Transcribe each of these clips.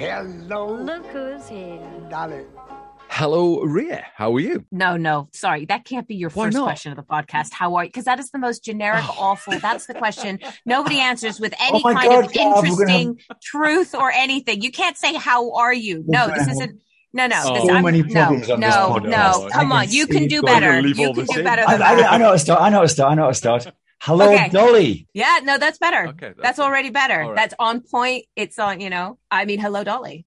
Hello, Look who's here. Dolly. Hello, Ria. How are you? No, no, sorry. That can't be your Why first not? question of the podcast. How are you? Because that is the most generic, Oh. awful. That's the question nobody answers with oh any my kind God, of Gav, we're gonna interesting truth or anything. You can't say, How are you? We're No, this isn't. No, no. so this, I'm- many no, problems on this no, podcast. no. I Come on. You can do better. We're gonna leave You can do better I, I. I know how to start. I know how to start. I know how to start. Hello, Okay. Dolly. Yeah, no, that's better. Okay, that's that's already better. All right. That's on point. It's on, you know, I mean, hello, Dolly.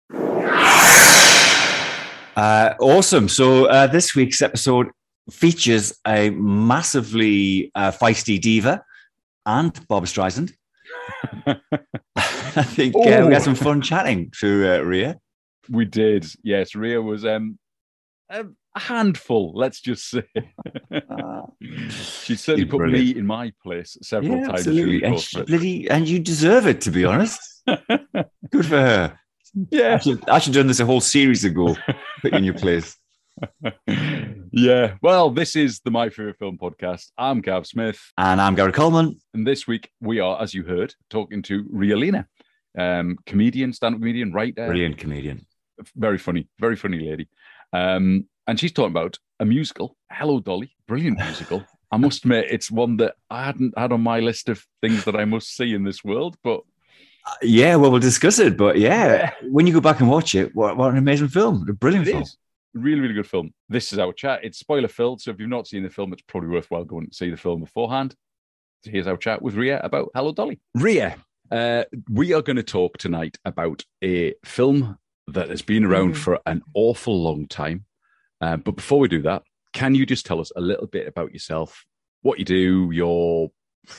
Uh, awesome. So uh, this week's episode features a massively uh, feisty diva and Barbra Streisand. I think uh, we had some fun chatting to uh, Ria. We did. Yes, Ria was um a a handful. Let's just say she certainly put brilliant. me in my place several Yeah, times. absolutely. And, she, bloody, and you deserve it, to be honest. Good for her. I yeah, should, I should have done this a whole series ago. Put you in your place. yeah. Well, this is the My Favorite Film podcast. I'm Gav Smith, And I'm Gary Colman. and this week we are, as you heard, talking to Ria Lina, um, comedian, stand-up comedian, writer, Brilliant comedian. very funny, very funny lady. Um, and she's talking about a musical, Hello Dolly, brilliant musical. I must admit, it's one that I hadn't had on my list of things that I must see in this world. But Uh, Yeah, well, we'll discuss it. But yeah, when you go back and watch it, what, what an amazing film. A brilliant it film. is really, really good film. This is our chat. It's spoiler filled, so if you've not seen the film, it's probably worthwhile going to see the film beforehand. So here's our chat with Ria about Hello Dolly. Ria, uh, we are going to talk tonight about a film that has been around Mhm. for an awful long time. Uh, but before we do that, can you just tell us a little bit about yourself, what you do, your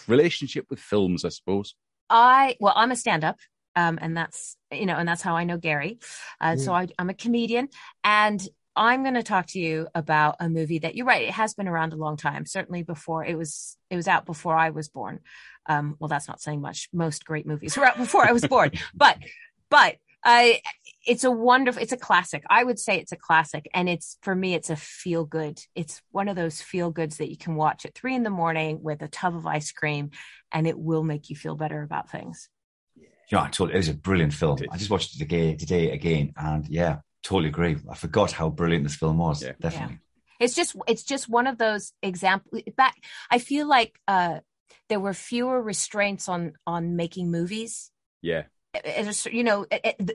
relationship with films, I suppose? I well, I'm a stand-up, um, and that's you know, and that's how I know Gary. Uh, So I, I'm a comedian, and I'm going to talk to you about a movie that you're right. It has been around a long time. Certainly before it was it was out before I was born. Um, well, that's not saying much. Most great movies were out before I was born, but but I it's a wonderful it's a classic i would say it's a classic and it's for me it's a feel good it's one of those feel goods that you can watch at three in the morning with a tub of ice cream and it will make you feel better about things Yeah, I totally. It was a brilliant film. I just watched it again today again, and yeah, totally agree. I forgot how brilliant this film was. Yeah. Definitely. it's just it's just one of those example back i feel like uh there were fewer restraints on on making movies Yeah. At a cer- you know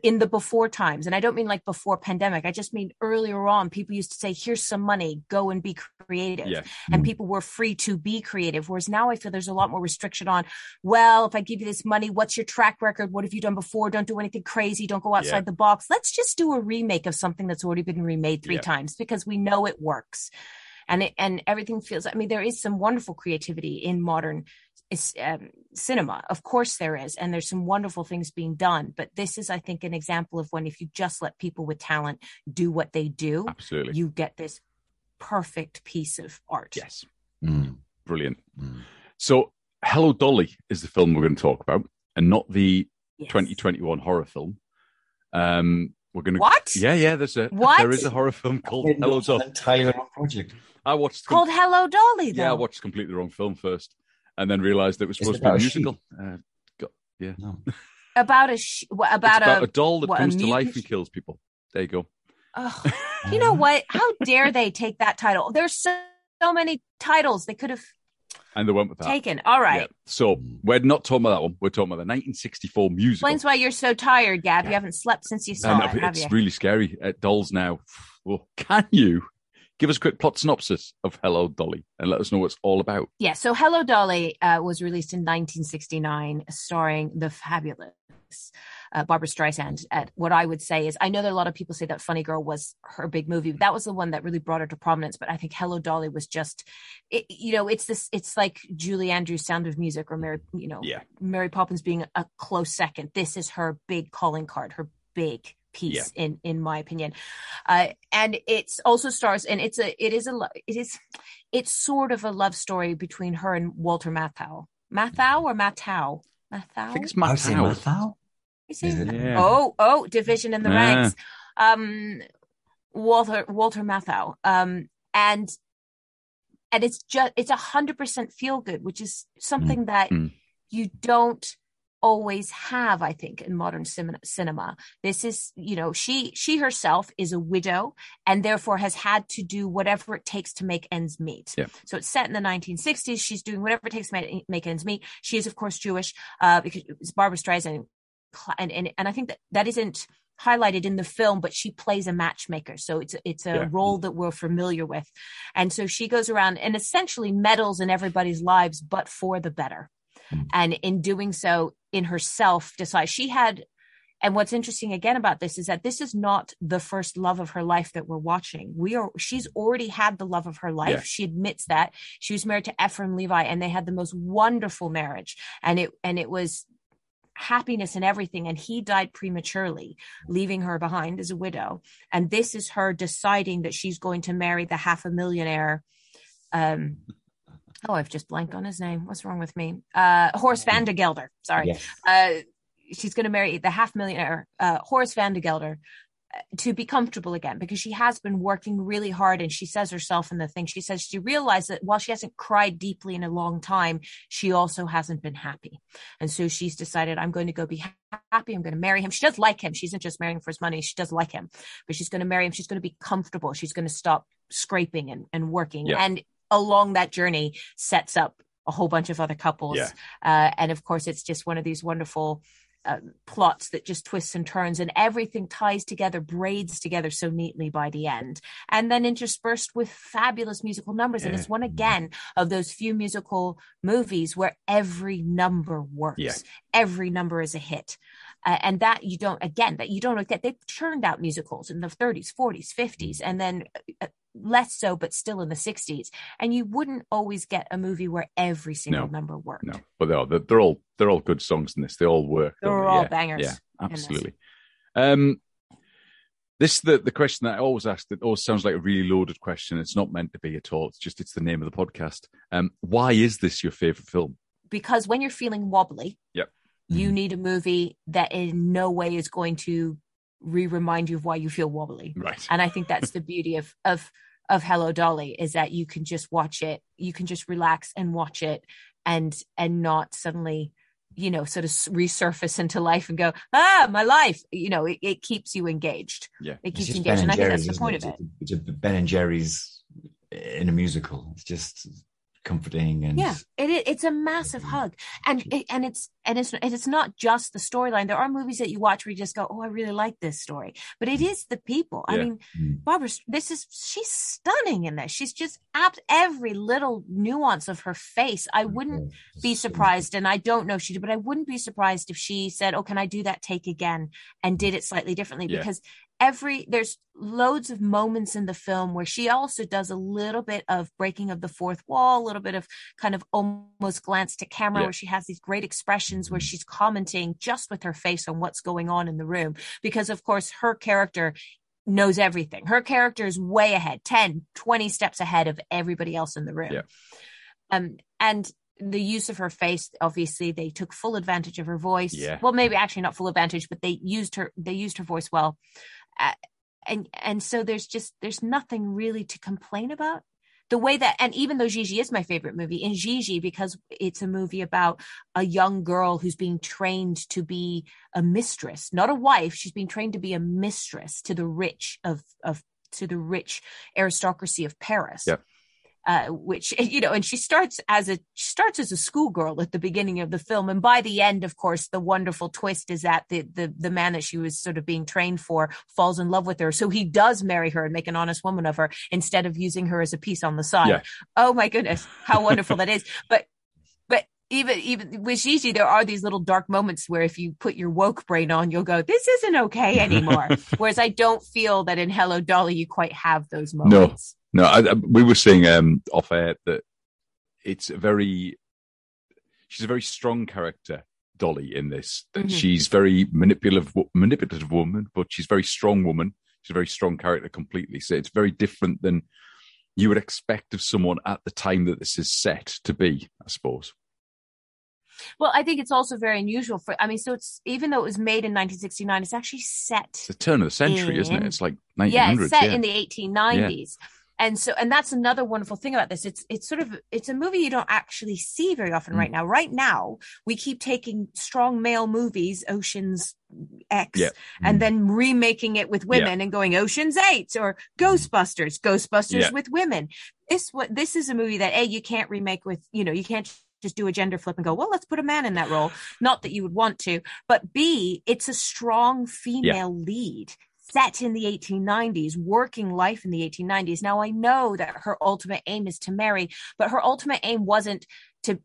in the before times and i don't mean like before pandemic i just mean earlier on people used to say here's some money go and be creative Yeah. and Mm. people were free to be creative whereas now i feel there's a lot more restriction on well if i give you this money what's your track record what have you done before don't do anything crazy don't go outside the box let's just do a remake of something that's already been remade three Yeah. times because we know it works and it, and everything feels i mean there is some wonderful creativity in modern is um, cinema of course there is and there's some wonderful things being done but this is i think an example of when if you just let people with talent do what they do Absolutely. you get this perfect piece of art yes. Mm, Brilliant. mm. So, Hello Dolly is the film we're going to talk about, and not the Yes. 2021 horror film. Um, we're going to. what Yeah, yeah. There's a What? there is a horror film called Hello Dolly. Entirely wrong project. I watched com- called hello dolly though yeah, I watched completely the wrong film first, and then realised it was supposed it to be a about a sheep? musical. Uh, got, yeah, No. about a sh- what, about, about a, a doll that what, comes to life mutant- and kills people. There you go. Ugh. you know what how dare they take that title there's so, so many titles they could have And they went with that. taken all right Yeah. So we're not talking about that one. We're talking about the 1964 musical. explains why you're so tired Gav you haven't slept since you saw And it have it's you really scary at dolls now. Well, can you give us a quick plot synopsis of Hello Dolly and let us know what it's all about? Yeah, so Hello Dolly uh, was released in 1969, starring the fabulous uh, Barbra Streisand. At what I would say is, I know that a lot of people say that Funny Girl was her big movie. But that was the one that really brought her to prominence. But I think Hello Dolly was just, it, you know, it's this, it's like Julie Andrews' Sound of Music or Mary, you know, Yeah. Mary Poppins being a close second. This is her big calling card, her big piece in in my opinion uh and it's also stars and it's a it is a it is it's sort of a love story between her and walter matthau matthau or matthau matthau I think it's I Matt would say Howard. Mathau. Is it? Yeah. oh oh division in the Yeah. ranks um walter walter matthau um and and it's just it's a hundred percent feel good which is something that Mm. you don't always have i think in modern cinema this is you know she she herself is a widow and therefore has had to do whatever it takes to make ends meet yeah. so it's set in the 1960s she's doing whatever it takes to make, ends meet she is of course jewish uh, because it's barbra streisand and, and and i think that that isn't highlighted in the film, but she plays a matchmaker. So it's it's a yeah. role that we're familiar with. And so she goes around and essentially meddles in everybody's lives, but for the better. Mm. And in doing so, in herself, decide she had. And what's interesting again about this is that this is not the first love of her life that we're watching. We are, she's already had the love of her life. Yeah. She admits that she was married to Ephraim Levi and they had the most wonderful marriage. And it, and it was happiness and everything. And he died prematurely, leaving her behind as a widow. And this is her deciding that she's going to marry the half a millionaire. Um, oh, I've just blanked on his name. What's wrong with me? Uh, Horace Vandergelder. Sorry. Yes. Uh, she's going to marry the half millionaire, uh, Horace Vandergelder, to be comfortable again because she has been working really hard and she says herself in the thing she says she realized that while she hasn't cried deeply in a long time she also hasn't been happy and so she's decided i'm going to go be happy i'm going to marry him she does like him she isn't just marrying for his money she does like him but she's going to marry him she's going to be comfortable she's going to stop scraping and, and working yeah. and along that journey sets up a whole bunch of other couples yeah. uh, and of course it's just one of these wonderful uh, plots that just twists and turns and everything ties together braids together so neatly by the end and then interspersed with fabulous musical numbers yeah. and it's one again of those few musical movies where every number works yeah. every number is a hit uh, and that you don't again that you don't get they've churned out musicals in the 30s 40s 50s and then uh, less so, but still in the 60s. And you wouldn't always get a movie where every single no, number worked. No, but they are. They're, they're, all they're all good songs in this. They all work. They're all yeah, bangers. Yeah, absolutely. Um, this the the question that I always ask. That always sounds like a really loaded question. It's not meant to be at all. It's just it's the name of the podcast. Um, why is this your favorite film? Because when you're feeling wobbly, yep. you mm-hmm. need a movie that in no way is going to re-remind you of why you feel wobbly. Right. And I think that's the beauty of of of Hello Dolly is that you can just watch it, you can just relax and watch it and and not suddenly you know sort of resurface into life and go ah my life. You know it, it keeps you engaged. Yeah. It keeps you engaged. And, and i think that's the point it? of it? it's a ben and jerry's in a musical. It's just comforting and yeah it, it's a massive hug. And it, and it's and it's it's not just the storyline. There are movies that you watch where you just go oh i really like this story. But it is the people. Yeah. i mean mm. barbra this is she's stunning in this. She's just apt every little nuance of her face. I wouldn't be surprised and i don't know if she did but i wouldn't be surprised if she said oh can i do that take again? and did it slightly differently yeah. because every there's loads of moments in the film where she also does a little bit of breaking of the fourth wall a little bit of kind of almost glance to camera yeah. where she has these great expressions where she's commenting just with her face on what's going on in the room because of course her character knows everything her character is way ahead 10 20 steps ahead of everybody else in the room yeah. um and the use of her face obviously they took full advantage of her voice yeah. well maybe actually not full advantage but they used her they used her voice well and and so there's just there's nothing really to complain about. The way that and even though Gigi is my favorite movie in Gigi because it's a movie about a young girl who's being trained to be a mistress not a wife she's being trained to be a mistress to the rich of of to the rich aristocracy of Paris. Yeah uh, which you know, and she starts as a she starts as a schoolgirl at the beginning of the film, and by the end, of course, the wonderful twist is that the the the man that she was sort of being trained for falls in love with her, so he does marry her and make an honest woman of her instead of using her as a piece on the side. Yeah. Oh my goodness, how wonderful that is! But but even even with Gigi, there are these little dark moments where if you put your woke brain on, you'll go, "This isn't okay anymore." Whereas I don't feel that in Hello Dolly you quite have those moments. No. No, I, I, we were saying um, off air that it's a very, she's a very strong character, Dolly, in this. Mm-hmm. She's very manipulative, manipulative woman, but she's a very strong woman. She's a very strong character completely. So it's very different than you would expect of someone at the time that this is set to be, I suppose. Well, I think it's also very unusual for. I mean, so it's even though it was made in 1969, it's actually set. It's the turn of the century, in, isn't it? It's like 1900s. Yeah, it's set yeah. in the 1890s. Yeah and so and that's another wonderful thing about this it's it's sort of it's a movie you don't actually see very often mm. right now right now we keep taking strong male movies oceans x yeah. and mm. then remaking it with women yeah. and going oceans 8 or ghostbusters ghostbusters yeah. with women this what this is a movie that a you can't remake with you know you can't just do a gender flip and go, well, let's put a man in that role. Not that you would want to, but B, it's a strong female yeah. lead set in the 1890s, working life in the 1890s. Now, I know that her ultimate aim is to marry, but her ultimate aim wasn't to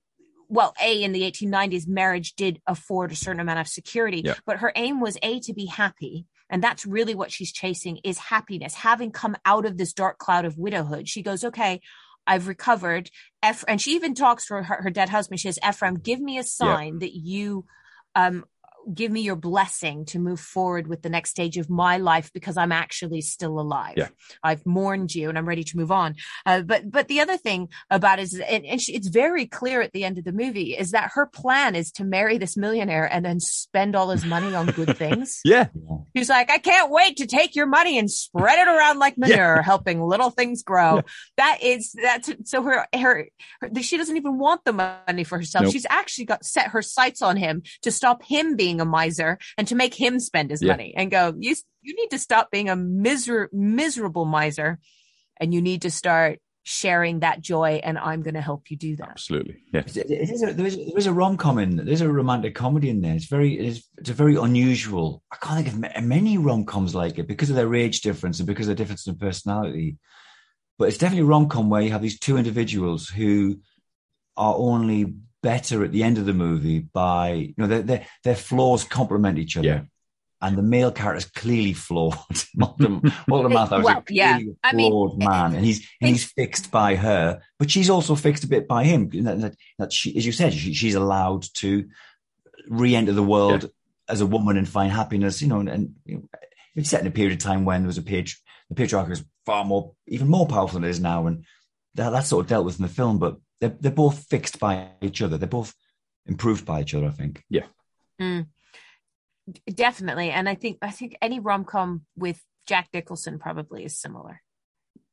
well, A, in the 1890s, marriage did afford a certain amount of security, yeah. but her aim was A, to be happy. And that's really what she's chasing is happiness. Having come out of this dark cloud of widowhood, she goes, okay, I've recovered. Eph- and she even talks to her, her dead husband. She says, Ephraim, give me a sign yeah. that you um, give me your blessing to move forward with the next stage of my life because I'm actually still alive. Yeah. I've mourned you and I'm ready to move on. Uh, but but the other thing about it is, and, and she, it's very clear at the end of the movie, is that her plan is to marry this millionaire and then spend all his money on good things. yeah. She's like, I can't wait to take your money and spread it around like manure, yeah. helping little things grow. Yeah. That is that's so her, her, her she doesn't even want the money for herself. Nope. She's actually got set her sights on him to stop him being being a miser and to make him spend his yeah. money and go, you, you need to stop being a miser- miserable miser and you need to start sharing that joy and i'm going to help you do that absolutely yeah it is a, there, is, there is a rom-com in there. there's a romantic comedy in there it's very it's, it's a very unusual i can't think of many rom-coms like it because of their age difference and because of the difference in personality but it's definitely a rom-com where you have these two individuals who are only better at the end of the movie by you know their their, their flaws complement each other. Yeah. And the male character is clearly flawed. Walter, Walter Matthau is well, a yeah. flawed I mean, man, and he's and he's fixed by her, but she's also fixed a bit by him. That, that she, as you said, she, she's allowed to re-enter the world yeah. as a woman and find happiness. You know, and, and you know, it's set in a period of time when there was a page. The patriarchy is far more, even more powerful than it is now, and that, that's sort of dealt with in the film. But they're, they're both fixed by each other. They're both improved by each other, I think. Yeah. Mm. Definitely. And I think I think any rom com with Jack Nicholson probably is similar.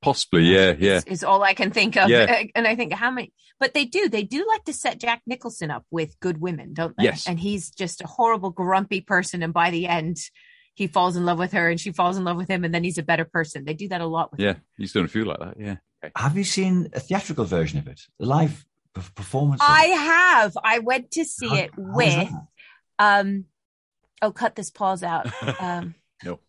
Possibly, yeah, yeah. Is, is, all I can think of. Yeah. And I think how many, but they do, they do like to set Jack Nicholson up with good women, don't they? Yes. And he's just a horrible, grumpy person. And by the end, he falls in love with her and she falls in love with him. And then he's a better person. They do that a lot. yeah. Him. He's done a few like that. Yeah. Okay. Have you seen a theatrical version of it? The live performance? I have. I went to see how, it with. Um, oh, cut this pause out. Um, no.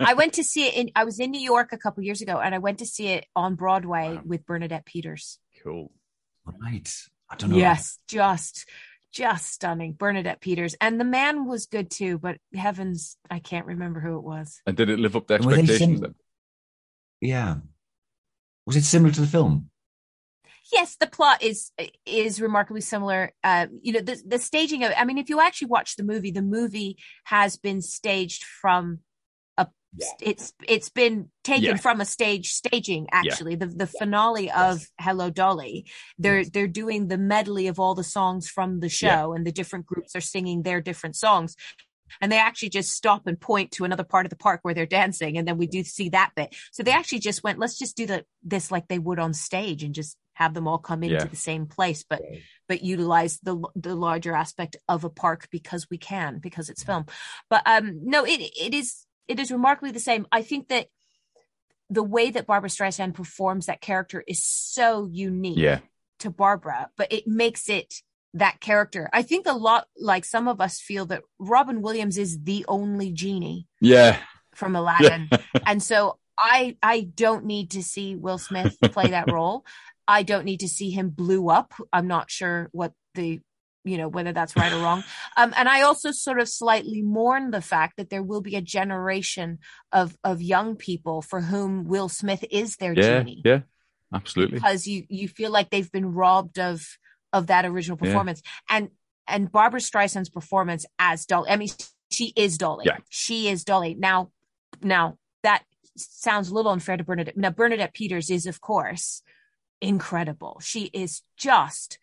I went to see it in. I was in New York a couple years ago, and I went to see it on Broadway wow. with Bernadette Peters. Cool. Right. I don't know. Yes, just just stunning. Bernadette Peters. And the man was good too, but heavens, I can't remember who it was. And did it live up to expectations then? Yeah. Was it similar to the film? Yes, the plot is is remarkably similar. Uh, you know, the the staging of. I mean, if you actually watch the movie, the movie has been staged from a. Yeah. It's it's been taken yeah. from a stage staging. Actually, yeah. the the finale of Hello Dolly, they're yes. they're doing the medley of all the songs from the show, and the different groups are singing their different songs and they actually just stop and point to another part of the park where they're dancing and then we do see that bit so they actually just went let's just do the this like they would on stage and just have them all come into yeah. the same place but but utilize the the larger aspect of a park because we can because it's film but um no it it is it is remarkably the same i think that the way that barbra streisand performs that character is so unique yeah. to barbra but it makes it that character. I think a lot like some of us feel that Robin Williams is the only genie. Yeah. From Aladdin. Yeah. and so I I don't need to see Will Smith play that role. I don't need to see him blew up. I'm not sure what the you know whether that's right or wrong um, and i also sort of slightly mourn the fact that there will be a generation of of young people for whom will smith is their yeah, genie yeah absolutely because you you feel like they've been robbed of of that original performance. Yeah. And and Barbra Streisand's performance as Dolly. I mean, she is Dolly. Yeah. She is Dolly. Now, now that sounds a little unfair to Bernadette. Now, Bernadette Peters is, of course, incredible. She is just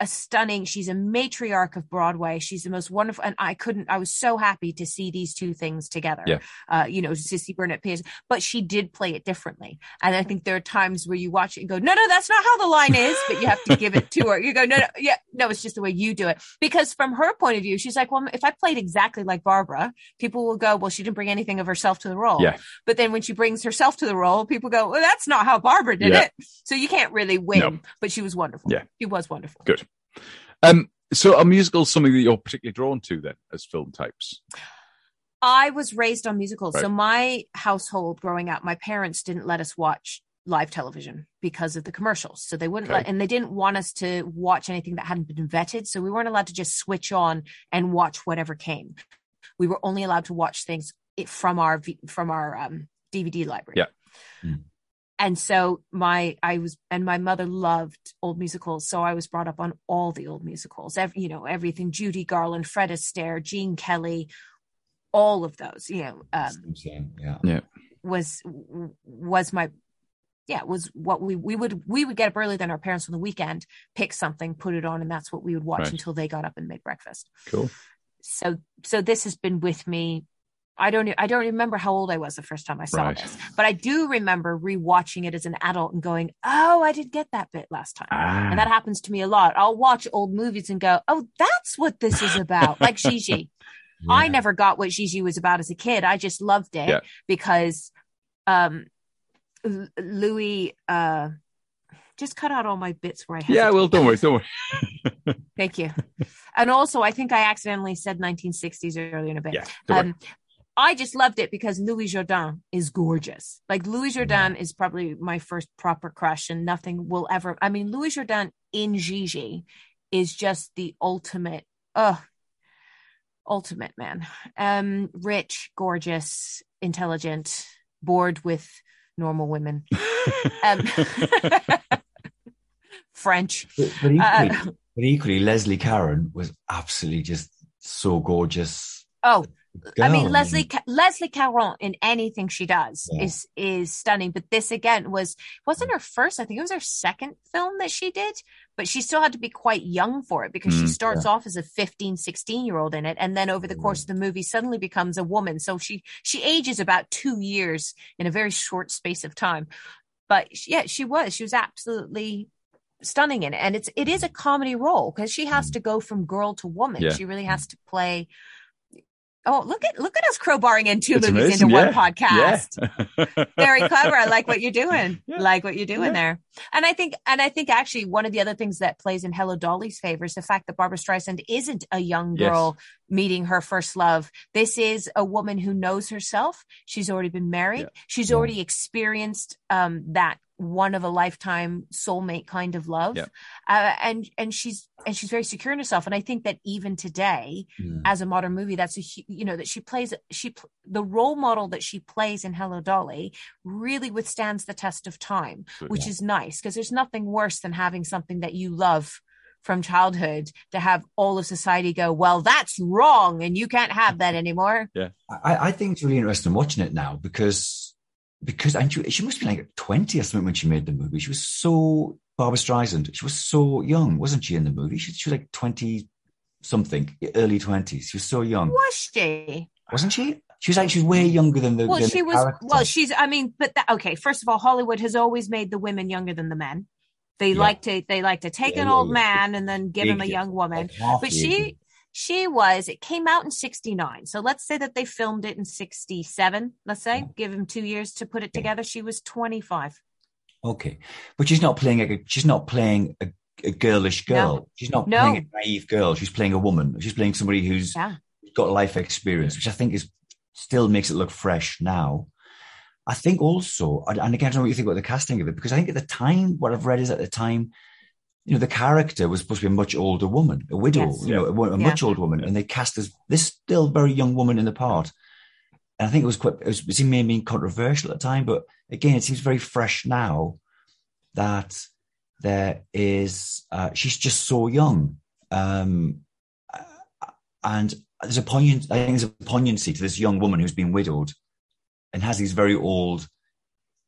a stunning she's a matriarch of broadway. She's the most wonderful and i couldn't i was so happy to see these two things together. Yeah. uh, you know Sissy Burnett Pierce but she did play it differently. And i think there are times where you watch it and go no no that's not how the line is but you have to give it to her. You go no no yeah no it's just the way you do it. Because from her point of view she's like well if i played exactly like barbra people will go well she didn't bring anything of herself to the role. Yeah. but then when she brings herself to the role people go well that's not how barbra did yeah. it. So you can't really win no. but she was wonderful. Yeah. She was wonderful. Good um, so are musicals something that you're particularly drawn to then as film types? I was raised on musicals. Right. So my household growing up, my parents didn't let us watch live television because of the commercials. So they wouldn't okay. let, and they didn't want us to watch anything that hadn't been vetted. So we weren't allowed to just switch on and watch whatever came. We were only allowed to watch things from our from our um, DVD library. Yeah. Mm and so my i was and my mother loved old musicals. So i was brought up on all the old musicals every, you know everything judy garland fred astaire gene kelly all of those you know um, yeah. Yeah. was was my yeah was what we we would we would get up earlier than our parents on the weekend pick something put it on and that's what we would watch right. until they got up and made breakfast. Cool. So so this has been with me I don't I don't remember how old I was the first time I saw right. this, but I do remember rewatching it as an adult and going, "Oh, I did get that bit last time." Ah. And that happens to me a lot. I'll watch old movies and go, "Oh, that's what this is about." like Gigi. Yeah. I never got what Gigi was about as a kid. I just loved it yeah. because um Louis uh just cut out all my bits where I had Yeah, well, don't worry, don't worry. Thank you. And also, I think I accidentally said 1960s earlier in a bit. Yeah, um, I just loved it because Louis Jourdan is gorgeous. Like Louis Jourdan is probably my first proper crush, and nothing will ever. I mean, Louis Jourdan in Gigi is just the ultimate. Ugh, ultimate man. Um, rich, gorgeous, intelligent, bored with normal women. um, French. But, but, equally, uh, but equally, Leslie Caron was absolutely just so gorgeous. Oh, I mean, Leslie Leslie Caron in anything she does yeah. is is stunning. But this again was wasn't her first. I think it was her second film that she did. But she still had to be quite young for it because mm, she starts yeah. off as a 15, 16 year old in it, and then over the course of the movie, suddenly becomes a woman. So she she ages about two years in a very short space of time. But yeah, she was. She was absolutely stunning in it, and it's it is a comedy role because she has mm. to go from girl to woman. Yeah. She really has to play Oh, look at look at us crowbarring in two it's movies amazing. into yeah. one podcast. Yeah. Very clever. I like what you're doing. Yeah. Like what you're doing there. And I think and I think actually one of the other things that plays in Hello Dolly's favor is the fact that Barbra Streisand isn't a young girl yes. meeting her first love. This is a woman who knows herself. She's already been married. She's already experienced um, that one of a lifetime soulmate kind of love yeah. uh, and and she's and she's very secure in herself and i think that even today mm. as a modern movie that's a you know that she plays she the role model that she plays in hello dolly really withstands the test of time which yeah. is nice because there's nothing worse than having something that you love from childhood to have all of society go, well, that's wrong and you can't have that anymore. Yeah. I, I think it's really interesting watching it now because because and she, she must be like 20 or something when she made the movie. She was so Barbra Streisand. She was so young, wasn't she, in the movie? She, she was like 20 something, early 20s. She was so young. Was she? Wasn't she? She was like she was way younger than the. Well, than she was. Character. Well, she's. I mean, but that, okay. First of all, Hollywood has always made the women younger than the men. They yeah. like to. They like to take yeah, an yeah, old man and then give him a young woman. But she, she was it came out in 69 so let's say that they filmed it in 67 let's say give him two years to put it together. She was 25 okay. But she's not playing a she's not playing a, a girlish girl. No. she's not no. playing a naive girl. She's playing a woman. She's playing somebody who's yeah. got life experience which i think is still makes it look fresh now. I think also and again i don't know what you think about the casting of it because i think at the time what i've read is at the time you know, the character was supposed to be a much older woman, a widow, yes. you know, a, a yeah. much older woman, and they cast as this still very young woman in the part. And I think it was quite, it, was, it seemed maybe controversial at the time, but again, it seems very fresh now that there is, uh, she's just so young. Um, and there's a poignant, I think there's a poignancy to this young woman who's been widowed and has these very old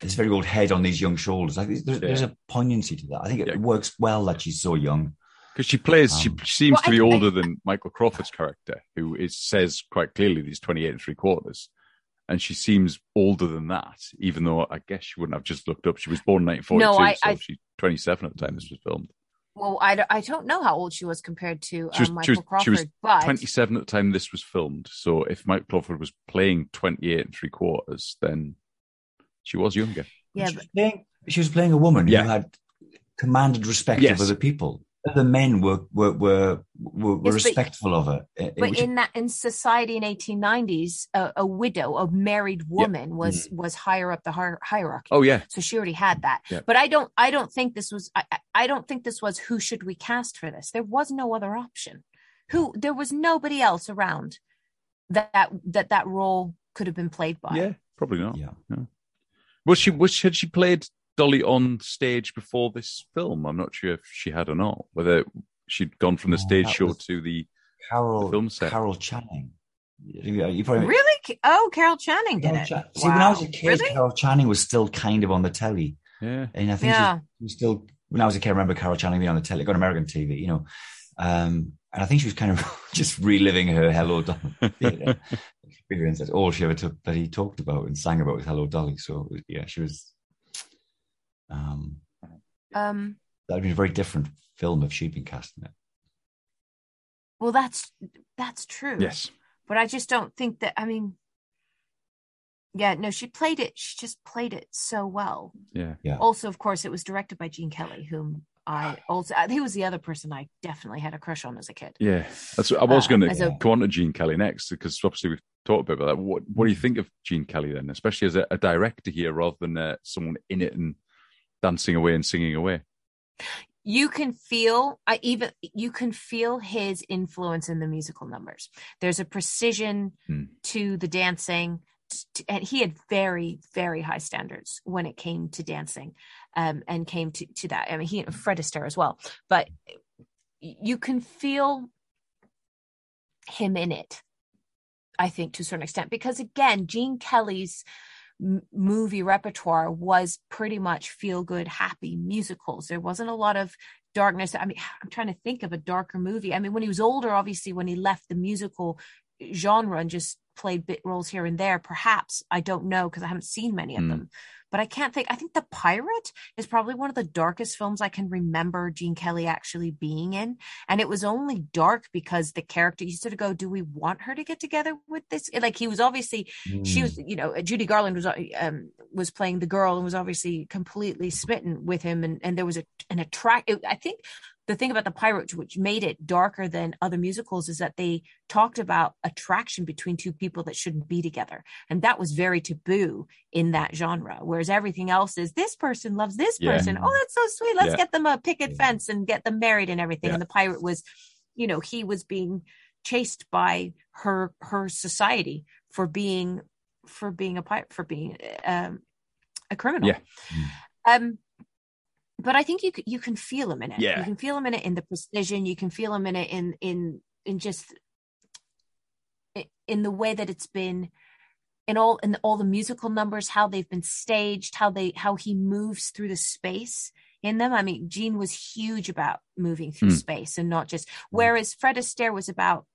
this very old head on these young shoulders. Like there's, there's a poignancy to that. I think it yeah. works well that she's so young. Because she plays, um, she seems well, to be I, older I, than Michael Crawford's character, who is says quite clearly that he's 28 and three quarters. And she seems older than that, even though I guess she wouldn't have just looked up. She was born in 1942, no, I, so she's 27 at the time this was filmed. Well, I, I don't know how old she was compared to uh, was, Michael she was, Crawford. She was but... 27 at the time this was filmed. So if Michael Crawford was playing 28 and three quarters, then she was younger. Yeah, she, was playing, she was playing a woman yeah. who had commanded respect yes. of other people the men were were were, were, yes, respectful but, of her. But Which, in that in society in 1890s, a, a widow, a married woman, yeah. was mm-hmm. was higher up the hi- hierarchy. Oh yeah, so she already had that. Yeah. But I don't I don't think this was I, I don't think this was who should we cast for this. There was no other option. Who there was nobody else around that that that, that role could have been played by. Yeah, probably not. Yeah. No. Was she was had she played Dolly on stage before this film. I'm not sure if she had or not. Whether she'd gone from the oh, stage show to the, Carol, the film set. Carol Channing. You probably, really? Oh, Carol Channing did Carol it. Ch- See, wow. when I was a kid, really? Carol Channing was still kind of on the telly. Yeah, and I think yeah. she was still. When I was a kid, I remember Carol Channing being on the telly, got American TV, you know. Um, and I think she was kind of just reliving her Hello Dolly experience. That's all she ever took that he talked about and sang about was Hello Dolly. So yeah, she was um, um, that'd be a very different film if she'd been cast in it. Well, that's that's true. Yes, but I just don't think that. I mean, yeah, no, she played it. She just played it so well. Yeah, yeah. Also, of course, it was directed by Gene Kelly, whom I also he was the other person I definitely had a crush on as a kid. Yeah, that's I was uh, going to go on to Gene Kelly next because obviously we've talked a bit about that. What what do you think of Gene Kelly then, especially as a, a director here rather than uh, someone in it and dancing away and singing away. You can feel, I even you can feel his influence in the musical numbers. There's a precision hmm. to the dancing, and he had very very high standards when it came to dancing um, and came to, to that i mean he fred astaire as well but you can feel him in it i think to a certain extent because again gene kelly's movie repertoire was pretty much feel good, happy musicals. There wasn't a lot of darkness. I mean, I'm trying to think of a darker movie. I mean, when he was older, obviously, when he left the musical genre and just played bit roles here and there, perhaps I don't know because I haven't seen many of mm. them but I can't think. I think The Pirate is probably one of the darkest films I can remember Gene Kelly actually being in. And it was only dark because the character, you sort of go, do we want her to get together with this? Like he was obviously, mm. she was, mm. you know, Judy Garland was, um, was playing the girl and was obviously completely smitten with him. And, and there was a, an attract, I think the thing about the Pirates, which made it darker than other musicals, is that they talked about attraction between two people that shouldn't be together. And that was very taboo in that genre. Whereas everything else is this person loves this person. Yeah. Oh, that's so sweet. Let's yeah. get them a picket yeah. fence and get them married and everything. And the pirate was, you know, he was being chased by her her society for being for being a pirate for being um, a criminal. Yeah. Um but I think you you can feel a minute. Yeah. You can feel a minute in the precision. You can feel a minute in in in just in the way that it's been in all in all the musical numbers, how they've been staged, how they how he moves through the space in them. I mean, Gene was huge about moving through mm. space and not just. Whereas Fred Astaire was about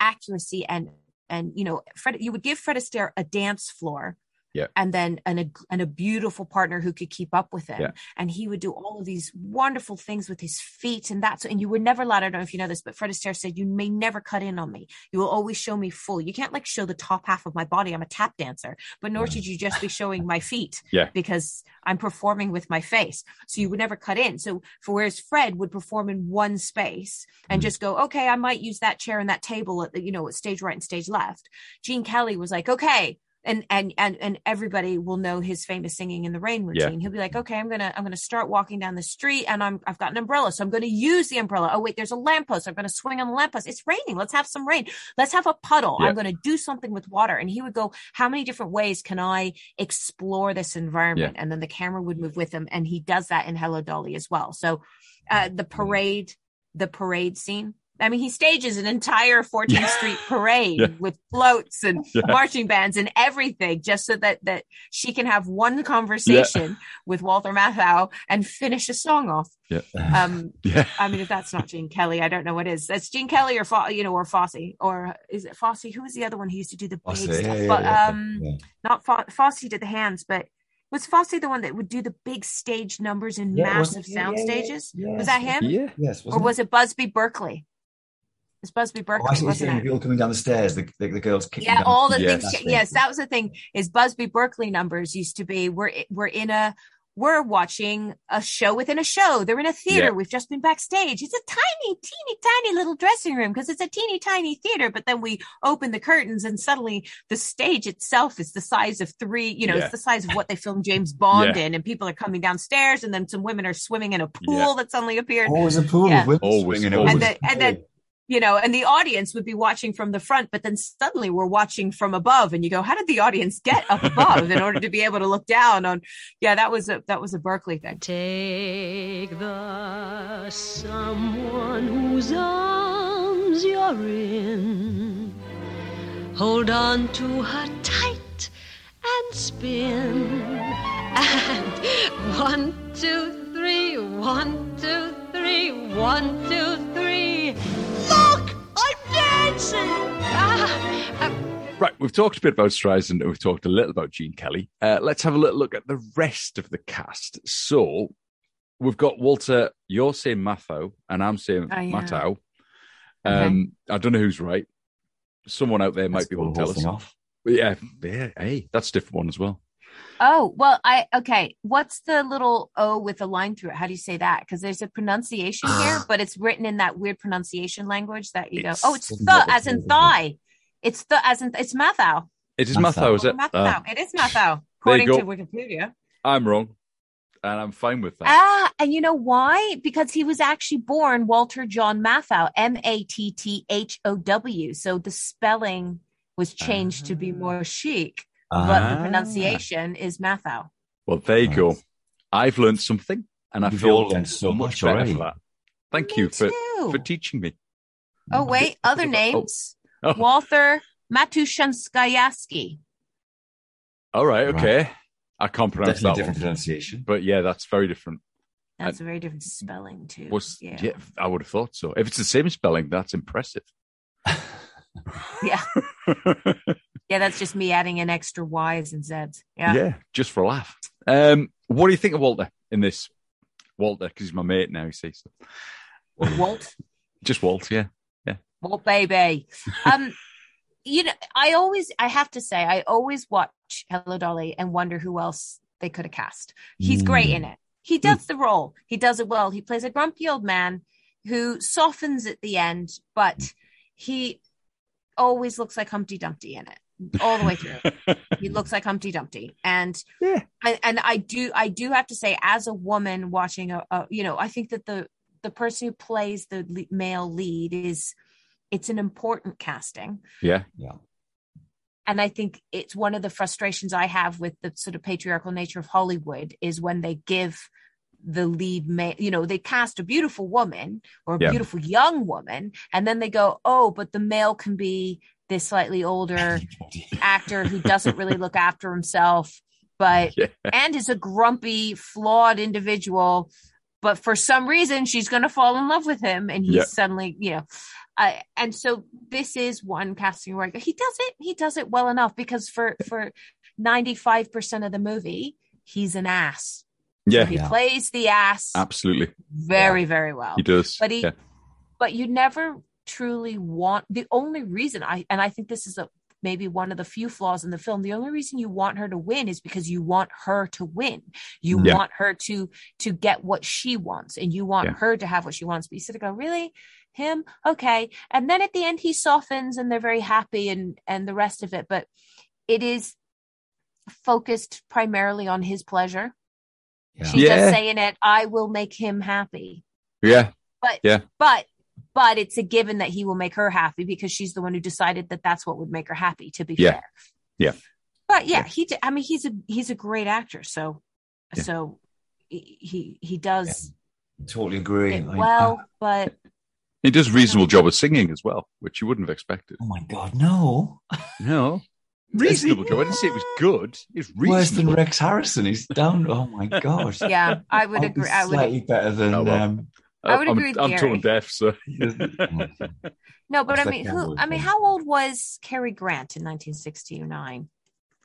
accuracy and and you know, Fred, you would give Fred Astaire a dance floor yeah. and then and a, and a beautiful partner who could keep up with him. Yeah. and he would do all of these wonderful things with his feet and that's and you were never allowed i don't know if you know this but fred astaire said you may never cut in on me. You will always show me full. You can't like show the top half of my body. I'm a tap dancer but nor should you just be showing my feet yeah. because i'm performing with my face. So you would never cut in. So for whereas fred would perform in one space and mm. just go okay i might use that chair and that table at the, you know stage right and stage left. Gene kelly was like okay and and and and everybody will know his famous singing in the rain routine. Yeah. He'll be like, okay, I'm gonna I'm gonna start walking down the street, and I'm I've got an umbrella, so I'm gonna use the umbrella. Oh wait, there's a lamppost. I'm gonna swing on the lamppost. It's raining. Let's have some rain. Let's have a puddle. Yeah. I'm gonna do something with water. And he would go, how many different ways can I explore this environment? Yeah. And then the camera would move with him, and he does that in Hello Dolly as well. So, uh, the parade, the parade scene I mean, he stages an entire 14th yeah. Street parade yeah. with floats and yeah. marching bands and everything, just so that that she can have one conversation with Walter Matthau and finish a song off. Yeah. Um, yeah. I mean, if that's not Gene Kelly, I don't know what is. That's Gene Kelly or Fo- you know, or Fosse, or is it Fosse? Who was the other one who used to do the big Fosse, stuff? but um, not Fo- Fosse did the hands, but was Fosse the one that would do the big stage numbers in massive sound stages? Was that him? Yeah. Yes. or was it Busby Berkeley? It's Busby Berkeley. Oh, I see wasn't it? people coming down the stairs, the, the, the girls kicking. Yeah, all the yes. things. Yes, that was the thing. Is Busby Berkeley numbers used to be we're we're in a we're watching a show within a show. They're in a theater. Yeah. We've just been backstage. It's a tiny, teeny, tiny little dressing room because it's a teeny, tiny theater. But then we open the curtains and suddenly the stage itself is the size of three, you know, yeah. it's the size of what they filmed James Bond yeah. in. And people are coming downstairs and then some women are swimming in a pool that suddenly appeared. Always a pool. Always, and, the, and then you know, and the audience would be watching from the front, but then suddenly we're watching from above, and you go, "How did the audience get up above in order to be able to look down?" On, yeah, that was a that was a Berkeley thing. Take the someone whose arms you're in, hold on to her tight and spin, and one, two, three, one, two, three, one, two, three. Look, dancing. Ah, Right, we've talked a bit about Streisand and we've talked a little about Gene Kelly. Uh, let's have a little look at the rest of the cast. So we've got Walter, you're saying Matho, and I'm saying oh, yeah. Matthau. Um, okay. I don't know who's right. Someone out there might be able to tell us. Off. Yeah, yeah, hey, that's a different one as well. Oh, well, I okay. What's the little O with a line through it? How do you say that? Because there's a pronunciation here, but it's written in that weird pronunciation language that you it's, go, oh, it's the as in thigh. It's the as in it's Mathau. It is Mathau, is it? Mathau. Uh, it is Mathau, according to Wikipedia. I'm wrong. And I'm fine with that. Ah, and you know why? Because he was actually born Walter John Matthau, M A T T H O W. So the spelling was changed uh, to be more chic but the ah. pronunciation is Mathau. Well, there you nice. go. I've learned something, and I feel learned so much better already. for that. Thank me you for for teaching me. Oh wait, other names: oh. Oh. Walter Matushansky. All right, okay. Right. I can't pronounce Definitely that different one. pronunciation, but yeah, that's very different. That's and a very different spelling too. Was, yeah. yeah, I would have thought so. If it's the same spelling, that's impressive. yeah. Yeah, that's just me adding in extra Y's and Z's. Yeah. Yeah, just for a laugh. Um, what do you think of Walter in this? Walter, because he's my mate now, you see. So. Walt? just Walt, yeah. Yeah. Walt, baby. Um, you know, I always, I have to say, I always watch Hello Dolly and wonder who else they could have cast. He's mm. great in it. He does mm. the role. He does it well. He plays a grumpy old man who softens at the end, but he always looks like Humpty Dumpty in it all the way through. he looks like Humpty Dumpty, and yeah. I, and I do I do have to say, as a woman watching a, a you know, I think that the the person who plays the male lead is it's an important casting. Yeah, yeah. And I think it's one of the frustrations I have with the sort of patriarchal nature of Hollywood is when they give the lead male, you know, they cast a beautiful woman or a yeah. beautiful young woman, and then they go, oh, but the male can be this slightly older actor who doesn't really look after himself, but yeah. and is a grumpy, flawed individual. But for some reason, she's going to fall in love with him, and he's yeah. suddenly, you know. Uh, and so this is one casting where he does it. He does it well enough because for for ninety five percent of the movie, he's an ass. Yeah, so he yeah. plays the ass absolutely very very well. He does, but he, but you never truly want the only reason I and I think this is a maybe one of the few flaws in the film the only reason you want her to win is because you want her to win. You yeah. want her to to get what she wants and you want yeah. her to have what she wants. But you sort of go really? Him? Okay. And then at the end he softens and they're very happy and and the rest of it. But it is focused primarily on his pleasure. Yeah. she's just saying it i will make him happy. Yeah. But yeah. but but it's a given that he will make her happy because she's the one who decided that that's what would make her happy to be yeah. fair yeah but yeah, yeah. he i mean he's a he's a great actor so yeah. so he he does yeah. totally agree well but He does a reasonable job of singing as well, which you wouldn't have expected. Oh my god, no, no, reasonable job. I didn't say it was good. It's reasonable. Worse than Rex Harrison. He's down. Oh my gosh. Yeah, I would agree. I would slightly better than. Oh, well. um, I would agree I'm, with I'm tone deaf, so. Oh, no, but I mean, who? I mean, how old was Cary Grant in 1969?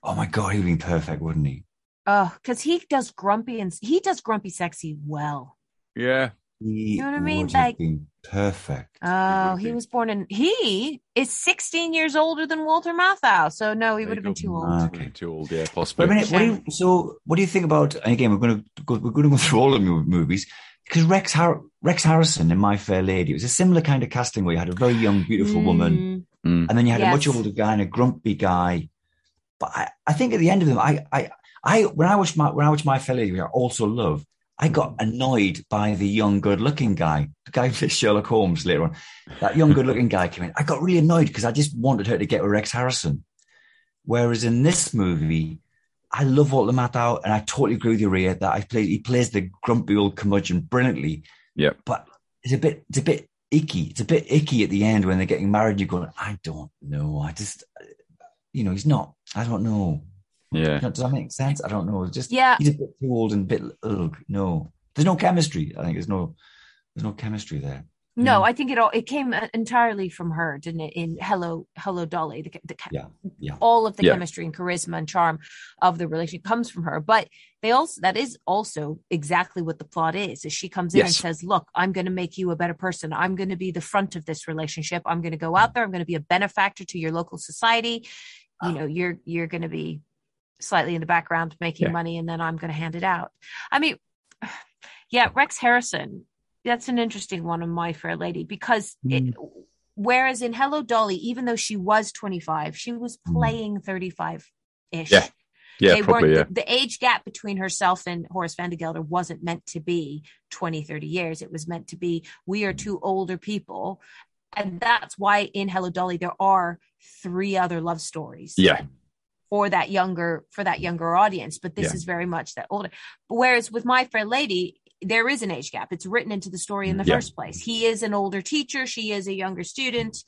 Oh my god, he'd been perfect, wouldn't he? Oh, because he does grumpy and he does grumpy sexy well. Yeah. He you know what I mean? Like perfect. Oh, he was born in. He is 16 years older than Walter Matthau, so no, he would have been too old. Okay. Too old, yeah, possibly. But a minute, what do you, so what do you think about? again, we're going to go. We're going to go through all the movies because Rex Har- Rex Harrison in My Fair Lady it was a similar kind of casting where you had a very young, beautiful mm. woman, mm. and then you had yes. a much older guy and a grumpy guy. But I, I think at the end of them, I, I, I when I watched my when I watched My Fair Lady, I also love I got annoyed by the young, good looking guy, the guy who Sherlock Holmes later on. That young, good looking guy came in. I got really annoyed because I just wanted her to get with Rex Harrison. Whereas in this movie, I love Walter Matthau and I totally agree with you, Ria, that I play, he plays the grumpy old curmudgeon brilliantly. Yeah. But it's a bit, it's a bit icky. It's a bit icky at the end when they're getting married. You're going, I don't know. I just, you know, he's not, I don't know. Yeah. Does that make sense? I don't know. It's just yeah. he's a bit too old and a bit ugh, no. There's no chemistry. I think there's no there's no chemistry there. No, mm. I think it all it came uh, entirely from her, didn't it? In Hello, Hello Dolly, the, the yeah, yeah. all of the yeah. chemistry and charisma and charm of the relationship comes from her. But they also that is also exactly what the plot is. Is she comes in yes. and says, "Look, I'm going to make you a better person. I'm going to be the front of this relationship. I'm going to go mm. out there. I'm going to be a benefactor to your local society. You ah. know, you're you're going to be slightly in the background making yeah. money and then I'm going to hand it out. I mean, yeah, Rex Harrison, that's an interesting one on My Fair Lady because mm. it, whereas in Hello Dolly, even though she was 25, she was mm. playing 35 ish. Yeah. Yeah, they probably, yeah. The, the, age gap between herself and Horace Vandergelder wasn't meant to be 20, 30 years. It was meant to be, we are two older people. And that's why in Hello Dolly, there are three other love stories. Yeah for that younger for that younger audience but this yeah. is very much that older whereas with my fair lady there is an age gap it's written into the story in the yeah. first place he is an older teacher she is a younger student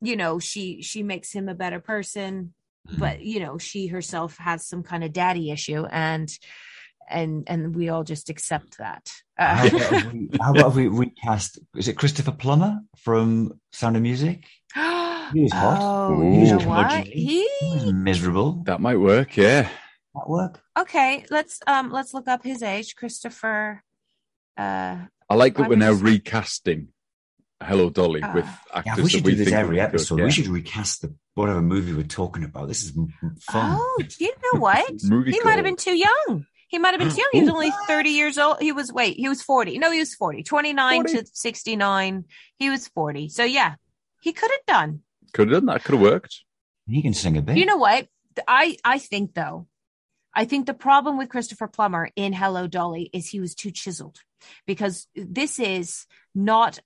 you know she she makes him a better person mm-hmm. but you know she herself has some kind of daddy issue and and and we all just accept that uh, how, about we, how about we recast is it christopher plummer from sound of music He was hot. Oh, Ooh. you know what? He... he was miserable. That might work. Yeah. That work. Okay, let's um let's look up his age, Christopher. Uh, I like that we're now recasting Hello Dolly uh, with actors. Yeah, we should we do this every episode. yeah. We should recast the whatever movie we're talking about. This is fun. Oh, you know what? movie he might have been too young. He might have been too young. He was only 30 years old. He was, wait, he was 40. No, he was 40. 29 40. to 69. He was 40. So, yeah, he could have done. Could have done that. Could have worked. He can sing a bit. You know what? I I think though, I think the problem with Christopher Plummer in Hello Dolly is he was too chiseled because this is not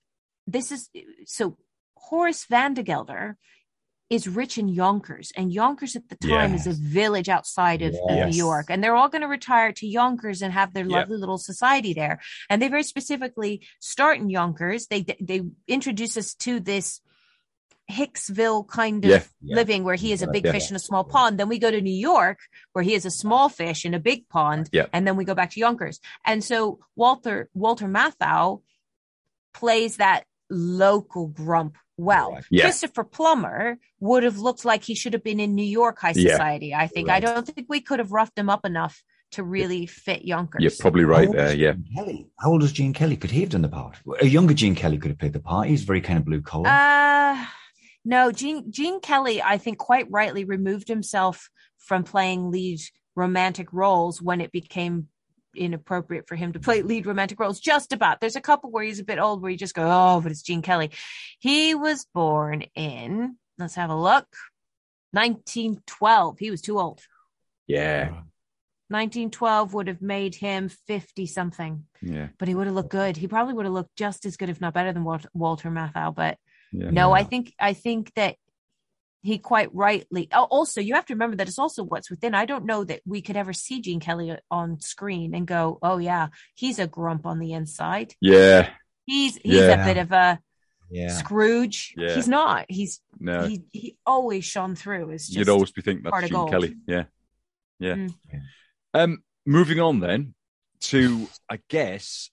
this is so Horace Vandergelder is rich in Yonkers, and Yonkers at the time yes. is a village outside of, yes. New York, and they're all going to retire to Yonkers and have their yep. lovely little society there. And they very specifically start in Yonkers. They they introduce us to this Hicksville kind of yeah, yeah. living where he is a big yeah, fish in a small pond. Then we go to New York where he is a small fish in a big pond. And then we go back to Yonkers. And so Walter, Walter Matthau plays that local grump well. Christopher Plummer would have looked like he should have been in New York high society. I think. Right. I don't think we could have roughed him up enough to really fit Yonkers. You're probably right there. Yeah. Kelly. How old is Gene Kelly? Could he have done the part? A younger Gene Kelly could have played the part. He's very kind of blue collar. Uh no, Gene Gene Kelly, I think quite rightly removed himself from playing lead romantic roles when it became inappropriate for him to play lead romantic roles. Just about. There's a couple where he's a bit old where you just go, oh, but it's Gene Kelly. He was born in, let's have a look, 1912. He was too old. Yeah. 1912 would have made him 50 something. Yeah. But he would have looked good. He probably would have looked just as good, if not better than Walter, Walter Matthau. But yeah. No, I think I think that he quite rightly. Oh, also, you have to remember that it's also what's within. I don't know that we could ever see Gene Kelly on screen and go, "Oh yeah, he's a grump on the inside." Yeah, he's he's yeah. a bit of a yeah. Scrooge. Yeah. He's not. He's no. He, he always shone through. As You'd always be thinking that's Gene Kelly. Yeah. Yeah. Mm. Um, moving on then to, I guess,